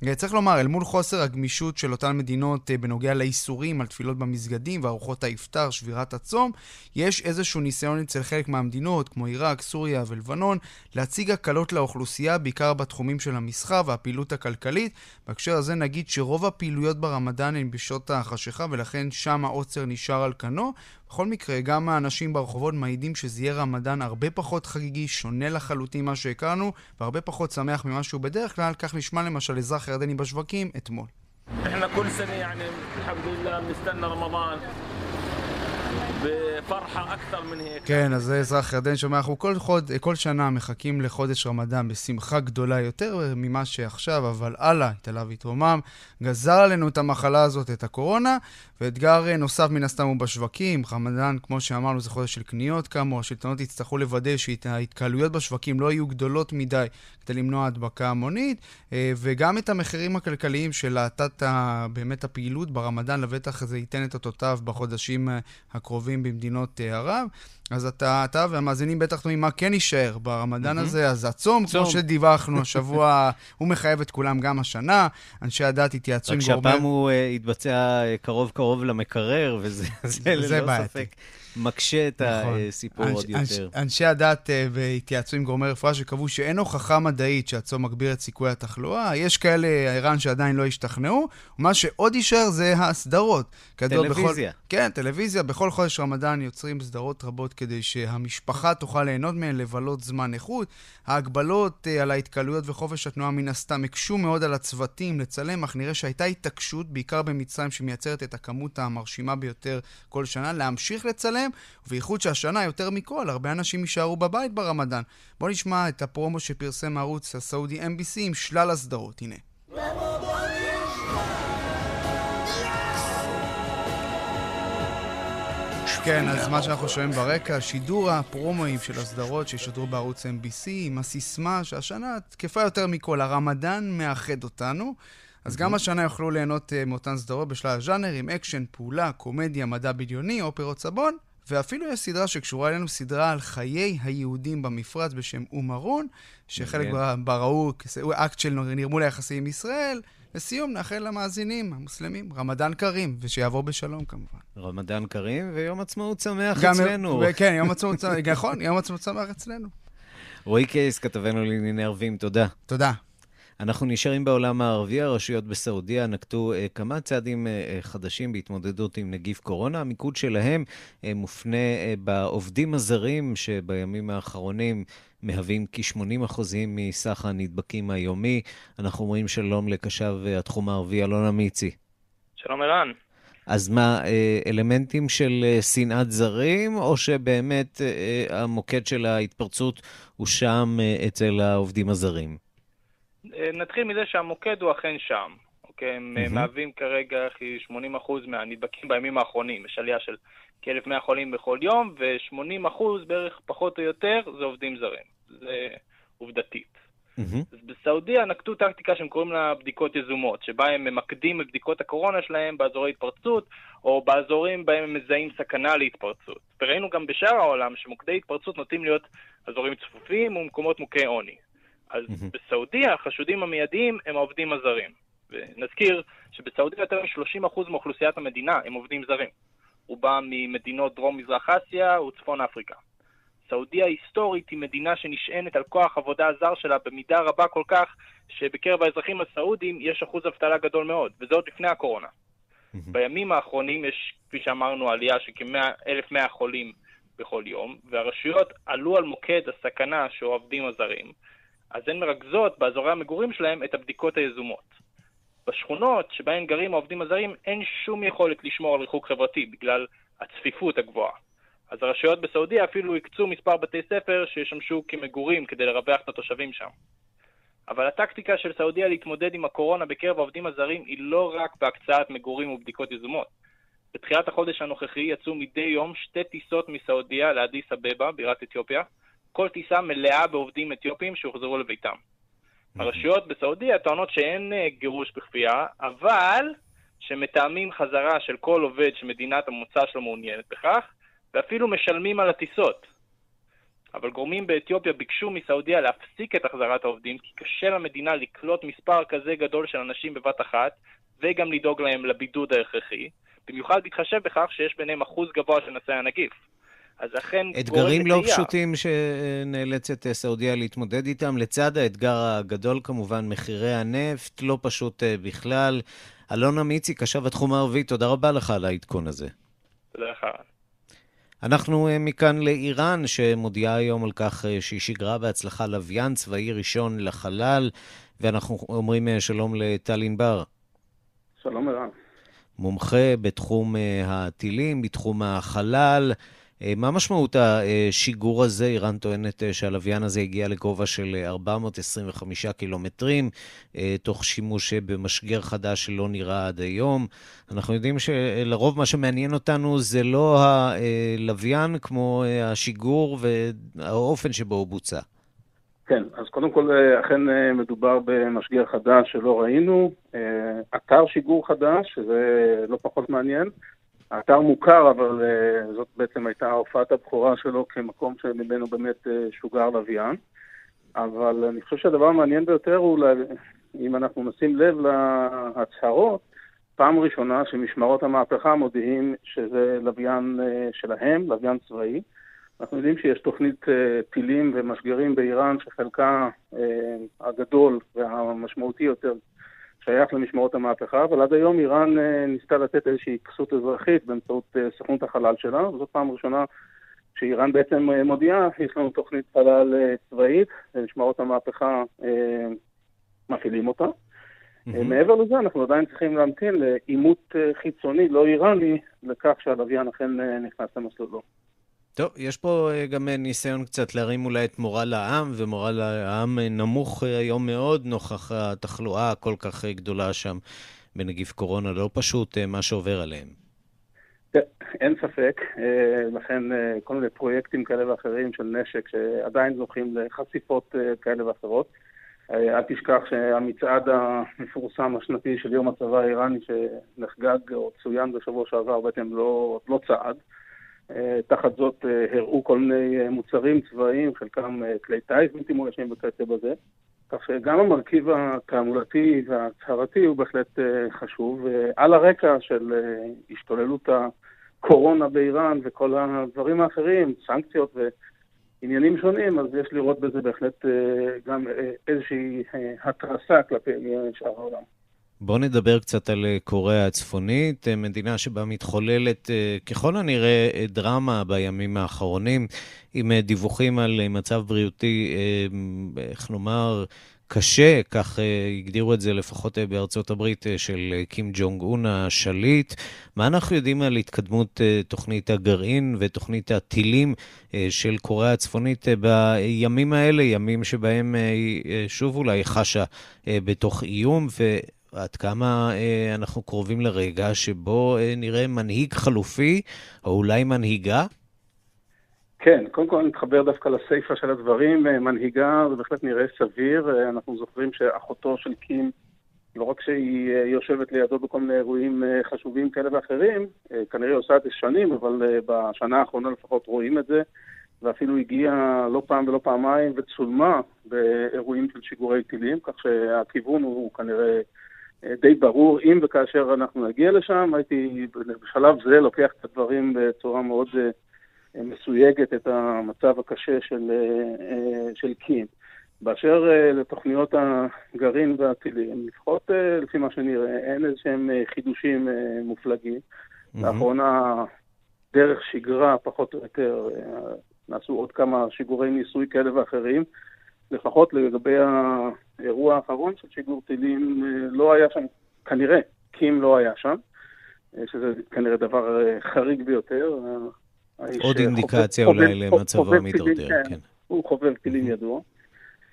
Speaker 15: אה, צריך לומר, אל מול חוסר הגמישות של אותן מדינות אה, בנוגע לאיסורים על תפילות במסגדים וארוחות האפטר, שבירת הצום, יש איזשהו ניסיון אצל חלק מהמדינות, כמו עיראק, סוריה ולבנון, להציג הקלות לאוכלוסייה, בעיקר בתחומים של המסחר והפעילות הכלכלית. בהקשר הזה נגיד שרוב הפעילויות ברמדאן הן בשעות החשיכה, ולכן שם העוצר נשאר על כנו. בכל מקרה, גם האנשים ברחובות מעידים שזה יהיה רמדאן הרבה פחות חגיגי, שונה לחלוטין ממה שהכרנו, והרבה פחות שמח ממה שהוא בדרך כלל. כך נשמע למשל אזרח ירדני בשווקים אתמול. כן, אז זה אזרח ירדן שאומר, אנחנו כל, חוד, כל שנה מחכים לחודש רמדאן בשמחה גדולה יותר ממה שעכשיו, אבל אללה, התעלה והתרומם, גזר עלינו את המחלה הזאת, את הקורונה, ואתגר נוסף מן הסתם הוא בשווקים. רמדאן, כמו שאמרנו, זה חודש של קניות כאמור, השלטונות יצטרכו לוודא שההתקהלויות בשווקים לא יהיו גדולות מדי כדי למנוע הדבקה המונית, אה, וגם את המחירים הכלכליים של האטת באמת הפעילות ברמדאן, לבטח זה ייתן את אותותיו בחודשים אה, הקרובים במדינות אה, ערב. אז אתה, אתה והמאזינים בטח תמיד מה כן יישאר ברמדאן mm-hmm. הזה, אז הצום, צום. כמו שדיווחנו השבוע, הוא מחייב את כולם גם השנה. אנשי הדת התייעצו עם
Speaker 1: גורמי... רק שהפעם הוא uh, התבצע קרוב קרוב למקרר, וזה ללא ספק. מקשה את נכון. הסיפור אנש, עוד אנש, יותר.
Speaker 15: אנשי הדת uh, והתייעצו עם גורמי רפואה שקבעו שאין הוכחה מדעית שהצום מגביר את סיכוי התחלואה. יש כאלה, ערן, שעדיין לא השתכנעו. מה שעוד יישאר זה הסדרות.
Speaker 1: טלוויזיה.
Speaker 15: בכל, כן, טלוויזיה. בכל חודש רמדאן יוצרים סדרות רבות כדי שהמשפחה תוכל ליהנות מהן, לבלות זמן איכות. ההגבלות uh, על ההתקהלויות וחופש התנועה מן הסתם הקשו מאוד על הצוותים לצלם, אך נראה שהייתה התעקשות, בעיקר במצרים, שמייצרת את הכמות המרשימה ביותר כל שנה, להמשיך לצלם. שלהם, ובייחוד שהשנה, יותר מכל, הרבה אנשים יישארו בבית ברמדאן. בואו נשמע את הפרומו שפרסם הערוץ הסעודי MBC עם שלל הסדרות. הנה. כן, אז מה שאנחנו שומעים ברקע, שידור הפרומואים של הסדרות שישודרו בערוץ MBC עם הסיסמה שהשנה תקפה יותר מכל, הרמדאן מאחד אותנו. אז גם השנה יוכלו ליהנות אה, מאותן סדרות בשלל הז'אנרים, אקשן, פעולה, קומדיה, מדע בדיוני, אופרות סבון, ואפילו יש סדרה שקשורה אלינו, סדרה על חיי היהודים במפרץ בשם אום הארון, שחלק בה ראו אקט של נרמול היחסים עם ישראל. לסיום, נאחל למאזינים המוסלמים רמדאן כרים, ושיעבור בשלום כמובן.
Speaker 1: רמדאן כרים ויום עצמאות שמח אצלנו.
Speaker 15: כן, יום עצמאות שמח, נכון, יום עצמאות שמח אצלנו.
Speaker 1: רועי קייס, כתבנו לענייני ערבים, תודה.
Speaker 15: תודה.
Speaker 1: אנחנו נשארים בעולם הערבי, הרשויות בסעודיה נקטו uh, כמה צעדים uh, חדשים בהתמודדות עם נגיף קורונה. המיקוד שלהם מופנה בעובדים הזרים, שבימים האחרונים מהווים כ-80% מסך הנדבקים היומי. אנחנו אומרים שלום לקשב התחום הערבי, אלון אמיצי.
Speaker 17: שלום ערן.
Speaker 1: אז מה, אלמנטים של שנאת זרים, או שבאמת המוקד של ההתפרצות הוא שם אצל העובדים הזרים?
Speaker 17: אה, נתחיל מזה שהמוקד הוא אכן שם. אוקיי? הם mm-hmm. מהווים כרגע כ-80% מהנדבקים בימים האחרונים. יש עלייה של כ-1,100 חולים בכל יום, ו-80% בערך פחות או יותר זה עובדים זרים. זה עובדתית. Mm-hmm. אז בסעודיה נקטו טקטיקה שהם קוראים לה בדיקות יזומות, שבה הם ממקדים את בדיקות הקורונה שלהם באזורי התפרצות, או באזורים בהם הם מזהים סכנה להתפרצות. וראינו גם בשאר העולם שמוקדי התפרצות נוטים להיות אזורים צפופים ומקומות מוכי עוני. אז בסעודיה החשודים המיידיים הם העובדים הזרים. ונזכיר שבסעודיה יותר מ-30% מאוכלוסיית המדינה הם עובדים זרים. רובם ממדינות דרום-מזרח אסיה וצפון אפריקה. סעודיה היסטורית היא מדינה שנשענת על כוח עבודה הזר שלה במידה רבה כל כך, שבקרב האזרחים הסעודים יש אחוז אבטלה גדול מאוד, וזה עוד לפני הקורונה. בימים האחרונים יש, כפי שאמרנו, עלייה של כ-1,100 חולים בכל יום, והרשויות עלו על מוקד הסכנה שהעובדים הזרים, אז הן מרכזות באזורי המגורים שלהם את הבדיקות היזומות. בשכונות שבהן גרים העובדים הזרים אין שום יכולת לשמור על ריחוק חברתי בגלל הצפיפות הגבוהה. אז הרשויות בסעודיה אפילו הקצו מספר בתי ספר שישמשו כמגורים כדי לרווח את התושבים שם. אבל הטקטיקה של סעודיה להתמודד עם הקורונה בקרב העובדים הזרים היא לא רק בהקצאת מגורים ובדיקות יזומות. בתחילת החודש הנוכחי יצאו מדי יום שתי טיסות מסעודיה לאדיס אבבה, בירת אתיופיה, כל טיסה מלאה בעובדים אתיופים שהוחזרו לביתם. הרשויות בסעודיה טוענות שאין אה, גירוש בכפייה, אבל שמתאמים חזרה של כל עובד שמדינת המוצא שלו מעוניינת בכך, ואפילו משלמים על הטיסות. אבל גורמים באתיופיה ביקשו מסעודיה להפסיק את החזרת העובדים, כי קשה למדינה לקלוט מספר כזה גדול של אנשים בבת אחת, וגם לדאוג להם לבידוד ההכרחי, במיוחד בהתחשב בכך שיש ביניהם אחוז גבוה של נשאי הנגיף. אז אכן...
Speaker 1: אתגרים לא פשוטים שנאלצת סעודיה להתמודד איתם, לצד האתגר הגדול כמובן, מחירי הנפט, לא פשוט אה, בכלל. אלונה מיציק, קשב התחום הערבי, תודה רבה לך על העדכון הזה.
Speaker 17: תודה לך.
Speaker 1: אנחנו אה, מכאן לאיראן, שמודיעה היום על כך אה, שהיא שיגרה בהצלחה לוויין צבאי ראשון לחלל, ואנחנו אומרים שלום לטל ענבר.
Speaker 18: שלום ערן.
Speaker 1: מומחה בתחום הטילים, בתחום החלל. אה, מה משמעות השיגור הזה? איראן טוענת אה, שהלוויין הזה הגיע לגובה של 425 קילומטרים, אה, תוך שימוש במשגר חדש שלא נראה עד היום. אנחנו יודעים שלרוב מה שמעניין אותנו זה לא הלוויין כמו השיגור והאופן שבו הוא בוצע.
Speaker 18: כן, אז קודם כל אכן מדובר במשגר חדש שלא ראינו, אתר שיגור חדש, שזה לא פחות מעניין. האתר מוכר, אבל uh, זאת בעצם הייתה הופעת הבכורה שלו כמקום שממנו באמת uh, שוגר לוויין. אבל אני חושב שהדבר המעניין ביותר הוא, אם אנחנו נשים לב להצהרות, פעם ראשונה שמשמרות המהפכה מודיעים שזה לוויין uh, שלהם, לוויין צבאי. אנחנו יודעים שיש תוכנית טילים ומשגרים באיראן שחלקה הגדול והמשמעותי יותר שייך למשמרות המהפכה, אבל עד היום איראן אה, ניסתה לתת איזושהי כסות אזרחית באמצעות אה, סוכנות החלל שלה, וזאת פעם ראשונה שאיראן בעצם אה, מודיעה, יש לנו תוכנית חלל צבאית, משמרות המהפכה מפעילים אותה. Mm-hmm. מעבר לזה, אנחנו עדיין צריכים להמתין לעימות חיצוני, לא איראני, לכך שהלוויין אכן נכנס למסלולו.
Speaker 1: טוב, יש פה אה, גם אה, ניסיון קצת להרים אולי את מורל העם, ומורל העם אה, נמוך היום מאוד נוכח התחלואה הכל כך גדולה שם בנגיף קורונה. לא פשוט מה שעובר עליהם.
Speaker 18: אין ספק, לכן כל מיני פרויקטים כאלה ואחרים של נשק שעדיין זוכים לחשיפות כאלה ואחרות. אל תשכח שהמצעד המפורסם השנתי של יום הצבא האיראני שנחגג או צוין בשבוע שעבר בעצם לא, לא צעד. אה, תחת זאת אה, הראו כל מיני אה, מוצרים צבאיים, חלקם כלי טיס בלתי מולשים וכיוצא בזה. כך שגם המרכיב התעמולתי וההצהרתי הוא בהחלט חשוב. על הרקע של השתוללות הקורונה באיראן וכל הדברים האחרים, סנקציות ועניינים שונים, אז יש לראות בזה בהחלט גם איזושהי התרסה כלפי שאר העולם.
Speaker 1: בואו נדבר קצת על אה, קוריאה הצפונית, אה, מדינה שבה מתחוללת אה, ככל הנראה דרמה בימים האחרונים, עם דיווחים על מצב בריאותי, איך נאמר, קשה, כך הגדירו את זה לפחות בארצות הברית, של קים ג'ונג און השליט. מה אנחנו יודעים על התקדמות תוכנית הגרעין ותוכנית הטילים של קוריאה הצפונית בימים האלה, ימים שבהם שוב אולי חשה בתוך איום, עד כמה אה, אנחנו קרובים לרגע שבו אה, נראה מנהיג חלופי, או אולי מנהיגה?
Speaker 18: כן, קודם כל אני מתחבר דווקא לסיפה של הדברים. אה, מנהיגה זה בהחלט נראה סביר. אה, אנחנו זוכרים שאחותו של קים, לא רק שהיא אה, יושבת לידו בכל מיני אירועים חשובים כאלה ואחרים, כנראה עושה את זה שנים, אבל בשנה האחרונה לפחות רואים את זה. ואפילו הגיעה לא פעם ולא פעמיים וצולמה באירועים של שיגורי טילים, כך שהכיוון הוא כנראה אה, די ברור. אם וכאשר אנחנו נגיע לשם, הייתי בשלב זה לוקח את הדברים בצורה מאוד אה, מסויגת, את המצב הקשה של, אה, של קים. באשר לתוכניות הגרעין והטילים, לפחות לפי מה שנראה, אין איזה שהם חידושים מופלגים. Mm-hmm. לאחרונה, דרך שגרה, פחות או יותר, נעשו עוד כמה שיגורי ניסוי כאלה ואחרים. לפחות לגבי האירוע האחרון של שיגור טילים, אה, לא היה שם, כנראה, קים לא היה שם, אה, שזה כנראה דבר אה, חריג ביותר.
Speaker 1: עוד אינדיקציה אולי למצבו המידרדר, כן.
Speaker 18: כן. הוא חובב טילים ידוע.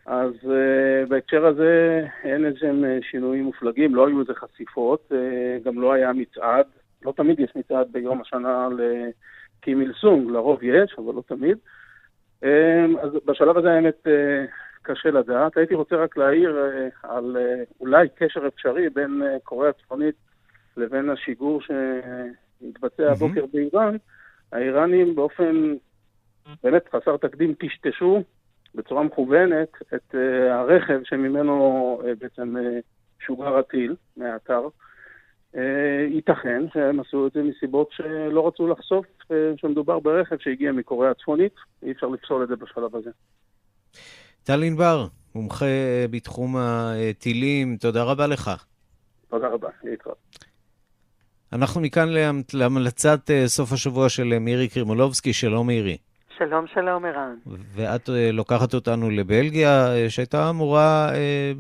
Speaker 18: אז uh, בהקשר הזה אין איזה שינויים מופלגים, לא היו איזה חשיפות, uh, גם לא היה מצעד, לא תמיד יש מצעד ביום השנה לקים איל סונג, לרוב יש, אבל לא תמיד. אז בשלב הזה האמת אה, קשה לדעת. הייתי רוצה רק להעיר אה, על אה, אולי קשר אפשרי בין קוריאה הצפונית לבין השיגור שהתבצע הבוקר באיראן. האיראנים באופן באמת חסר תקדים טשטשו בצורה מכוונת את הרכב שממנו בעצם שוגר הטיל מהאתר. אה, ייתכן שהם עשו את זה מסיבות שלא רצו לחשוף אה, שמדובר ברכב שהגיע מקוריאה הצפונית, אי אפשר לפסול את זה בשלב הזה.
Speaker 1: טל ענבר, מומחה בתחום הטילים, תודה רבה לך.
Speaker 18: תודה רבה, להתראות.
Speaker 1: אנחנו מכאן להמלצת אה, סוף השבוע של מירי קרימולובסקי, שלום מירי.
Speaker 19: שלום, שלום, ערן.
Speaker 1: ואת אה, לוקחת אותנו לבלגיה, אה, שהייתה אמורה אה,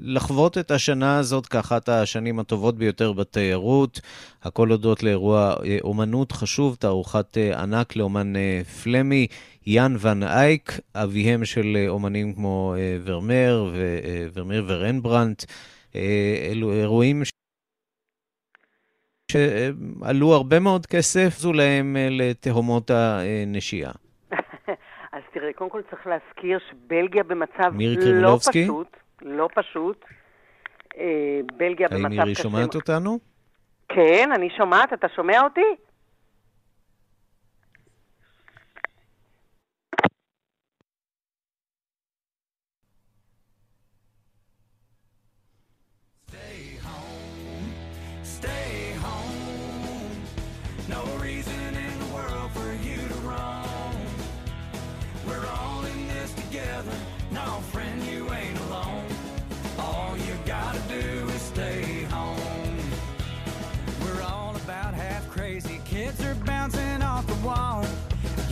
Speaker 1: לחוות את השנה הזאת כאחת השנים הטובות ביותר בתיירות. הכל הודות לאירוע אומנות חשוב, תערוכת ענק לאומן פלמי, יאן ון אייק, אביהם של אומנים כמו ורמר, ורמר ורנברנט. אלו אירועים שעלו הרבה מאוד כסף, זו להם לתהומות הנשייה.
Speaker 19: קודם כל צריך להזכיר שבלגיה במצב לא פשוט, לא פשוט. אה, בלגיה במצב קשה.
Speaker 1: האם מירי שומעת אותנו?
Speaker 19: כן, אני שומעת, אתה שומע אותי?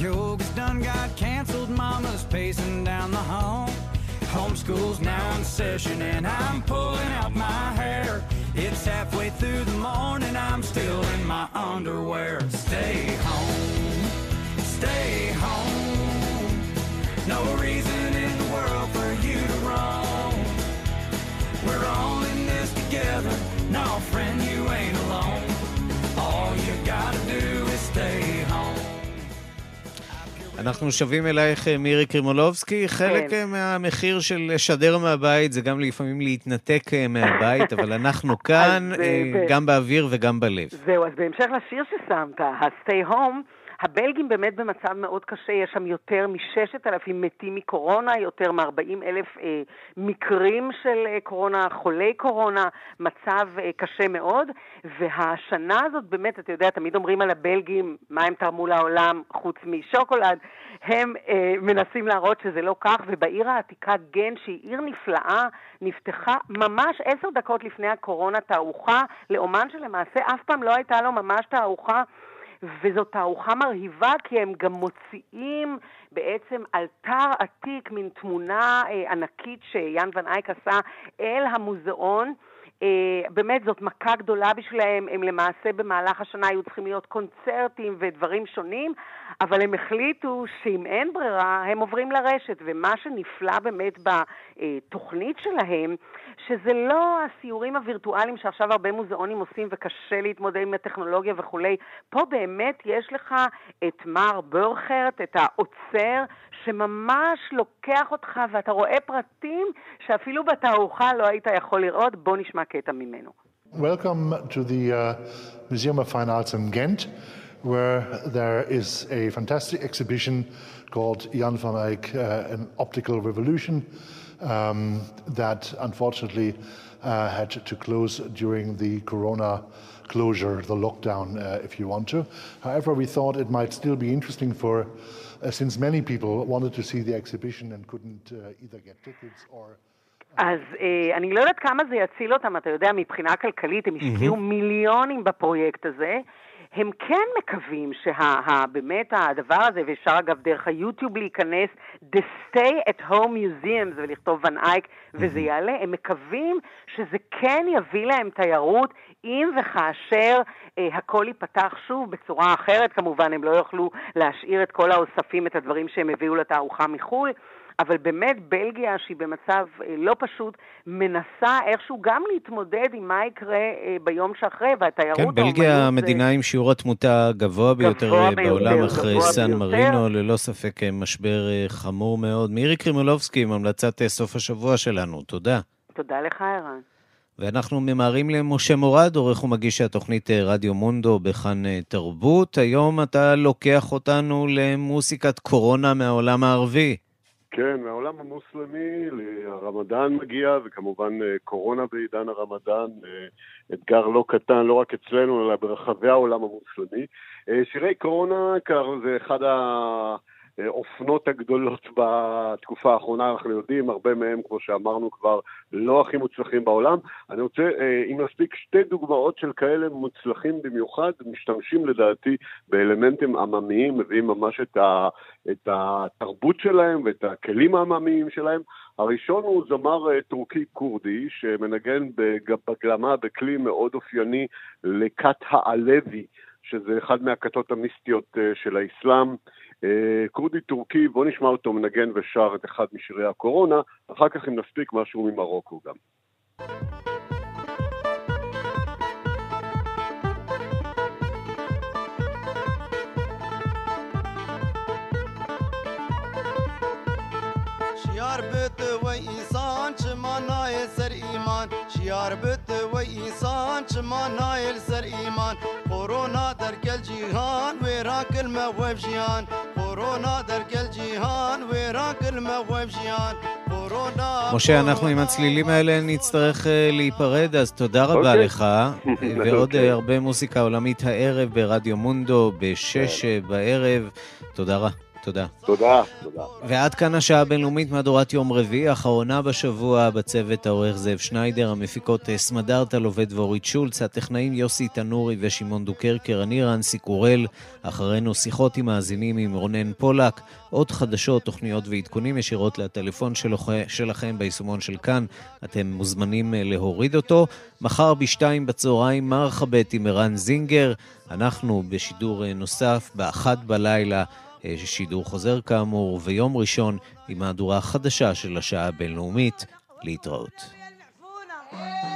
Speaker 20: Yoga's done got canceled, mama's pacing down the hall. Homeschool's now in session and I'm pulling out my hair. It's halfway through the morning, I'm still in my underwear. Stay home, stay home. No reason in the world for you to roam. We're all in this together. No,
Speaker 1: אנחנו שבים אלייך, מירי קרימולובסקי. חלק כן. מהמחיר של לשדר מהבית זה גם לפעמים להתנתק אה, מהבית, אבל אנחנו כאן, אה, גם באוויר וגם בלב.
Speaker 19: זהו, אז בהמשך לשיר ששמת, ה-Stay Home, הבלגים באמת במצב מאוד קשה, יש שם יותר מ-6,000 מתים מקורונה, יותר מ-40 אלף אה, מקרים של אה, קורונה, חולי קורונה, מצב אה, קשה מאוד. והשנה הזאת באמת, אתה יודע, תמיד אומרים על הבלגים מה הם תרמו לעולם חוץ משוקולד. הם אה, מנסים להראות שזה לא כך, ובעיר העתיקה גן, שהיא עיר נפלאה, נפתחה ממש עשר דקות לפני הקורונה תערוכה לאומן שלמעשה אף פעם לא הייתה לו ממש תערוכה. וזאת תערוכה מרהיבה כי הם גם מוציאים בעצם אלתר עתיק, מין תמונה אה, ענקית שיאן ון אייק עשה אל המוזיאון. Uh, באמת זאת מכה גדולה בשבילם, הם למעשה במהלך השנה היו צריכים להיות קונצרטים ודברים שונים, אבל הם החליטו שאם אין ברירה, הם עוברים לרשת, ומה שנפלא באמת בתוכנית שלהם, שזה לא הסיורים הווירטואליים שעכשיו הרבה מוזיאונים עושים וקשה להתמודד עם הטכנולוגיה וכולי, פה באמת יש לך את מר בורכרט, את האוצר, שממש לוקח אותך ואתה רואה פרטים שאפילו בתערוכה לא היית יכול לראות, בוא נשמע קטע ממנו.
Speaker 21: Welcome to the uh, Museum of Fine Arts in Ghent. where there is a fantastic exhibition called Jan van Eyck, uh, An Optical Revolution, um, that unfortunately uh, had to close during the corona closure, the lockdown, uh, if you want to. However, we thought it might still be interesting for, uh, since many people wanted to see the exhibition and couldn't uh, either get tickets or.
Speaker 19: אז אה, אני לא יודעת כמה זה יציל אותם, אתה יודע, מבחינה כלכלית, הם השקיעו מיליונים בפרויקט הזה. הם כן מקווים שבאמת הדבר הזה, ואפשר אגב דרך היוטיוב להיכנס, The Stay at Home Museums ולכתוב ון אייק, וזה יעלה, הם מקווים שזה כן יביא להם תיירות אם וכאשר אה, הכל ייפתח שוב בצורה אחרת, כמובן הם לא יוכלו להשאיר את כל האוספים, את הדברים שהם הביאו לתערוכה מחו"ל. אבל באמת בלגיה, שהיא במצב אה, לא פשוט, מנסה איכשהו גם להתמודד עם מה יקרה אה, ביום שאחרי, והתיירות...
Speaker 1: כן, בלגיה המדינה עם שיעור התמותה הגבוה ביותר
Speaker 19: גבוה
Speaker 1: בעולם,
Speaker 19: ביותר,
Speaker 1: אחרי סן
Speaker 19: ביותר.
Speaker 1: מרינו, ללא ספק משבר אה, חמור מאוד. מירי קרימולובסקי עם המלצת אה, סוף השבוע שלנו, תודה.
Speaker 19: תודה לך, ערן.
Speaker 1: ואנחנו ממהרים למשה מורד, עורך ומגיש התוכנית אה, רדיו מונדו בכאן אה, תרבות. היום אתה לוקח אותנו למוסיקת קורונה מהעולם הערבי.
Speaker 22: כן, מהעולם המוסלמי, הרמדאן מגיע, וכמובן אה, קורונה בעידן הרמדאן, אה, אתגר לא קטן, לא רק אצלנו, אלא ברחבי העולם המוסלמי. אה, שירי קורונה, זה אחד האופנות הגדולות בתקופה האחרונה, אנחנו יודעים, הרבה מהם, כמו שאמרנו כבר, לא הכי מוצלחים בעולם. אני רוצה, אה, אם נספיק, שתי דוגמאות של כאלה מוצלחים במיוחד, משתמשים לדעתי באלמנטים עממיים, מביאים ממש את, ה, את התרבות שלהם ואת הכלים העממיים שלהם. הראשון הוא זמר אה, טורקי כורדי שמנגן בג- בגלמה בכלי מאוד אופייני לכת העלוי, שזה אחד מהכתות המיסטיות אה, של האסלאם. אה, כורדי טורקי, בוא נשמע אותו מנגן ושר את אחד משירי הקורונה, אחר כך אם נספיק משהו ממרוקו גם.
Speaker 23: شیار بت و انسان چما نایل سر ایمان Ciyar bıtı ve insan çıma nail ser iman Korona der gel cihan ve rakıl mevvev cihan Korona der gel cihan ve rakıl mevvev cihan
Speaker 1: משה, אנחנו עם הצלילים האלה נצטרך להיפרד, אז תודה רבה
Speaker 22: okay.
Speaker 1: לך. ועוד okay. הרבה מוזיקה עולמית הערב ברדיו מונדו, בשש בערב. תודה רבה. תודה.
Speaker 22: תודה, תודה.
Speaker 1: ועד כאן השעה הבינלאומית מהדורת יום רביעי, האחרונה בשבוע בצוות העורך זאב שניידר, המפיקות אה, סמדר טלובד ואורית שולץ, הטכנאים יוסי תנורי ושמעון דוקרקר, אני רנסי קורל, אחרינו שיחות עם מאזינים עם רונן פולק, עוד חדשות, תוכניות ועדכונים ישירות לטלפון שלכ- שלכם ביישומון של כאן, אתם מוזמנים אה, להוריד אותו. מחר בשתיים בצהריים מרחבת עם ערן זינגר, אנחנו בשידור אה, נוסף באחת בלילה. אה, שידור חוזר כאמור, ויום ראשון עם מהדורה חדשה של השעה הבינלאומית. להתראות. Yeah.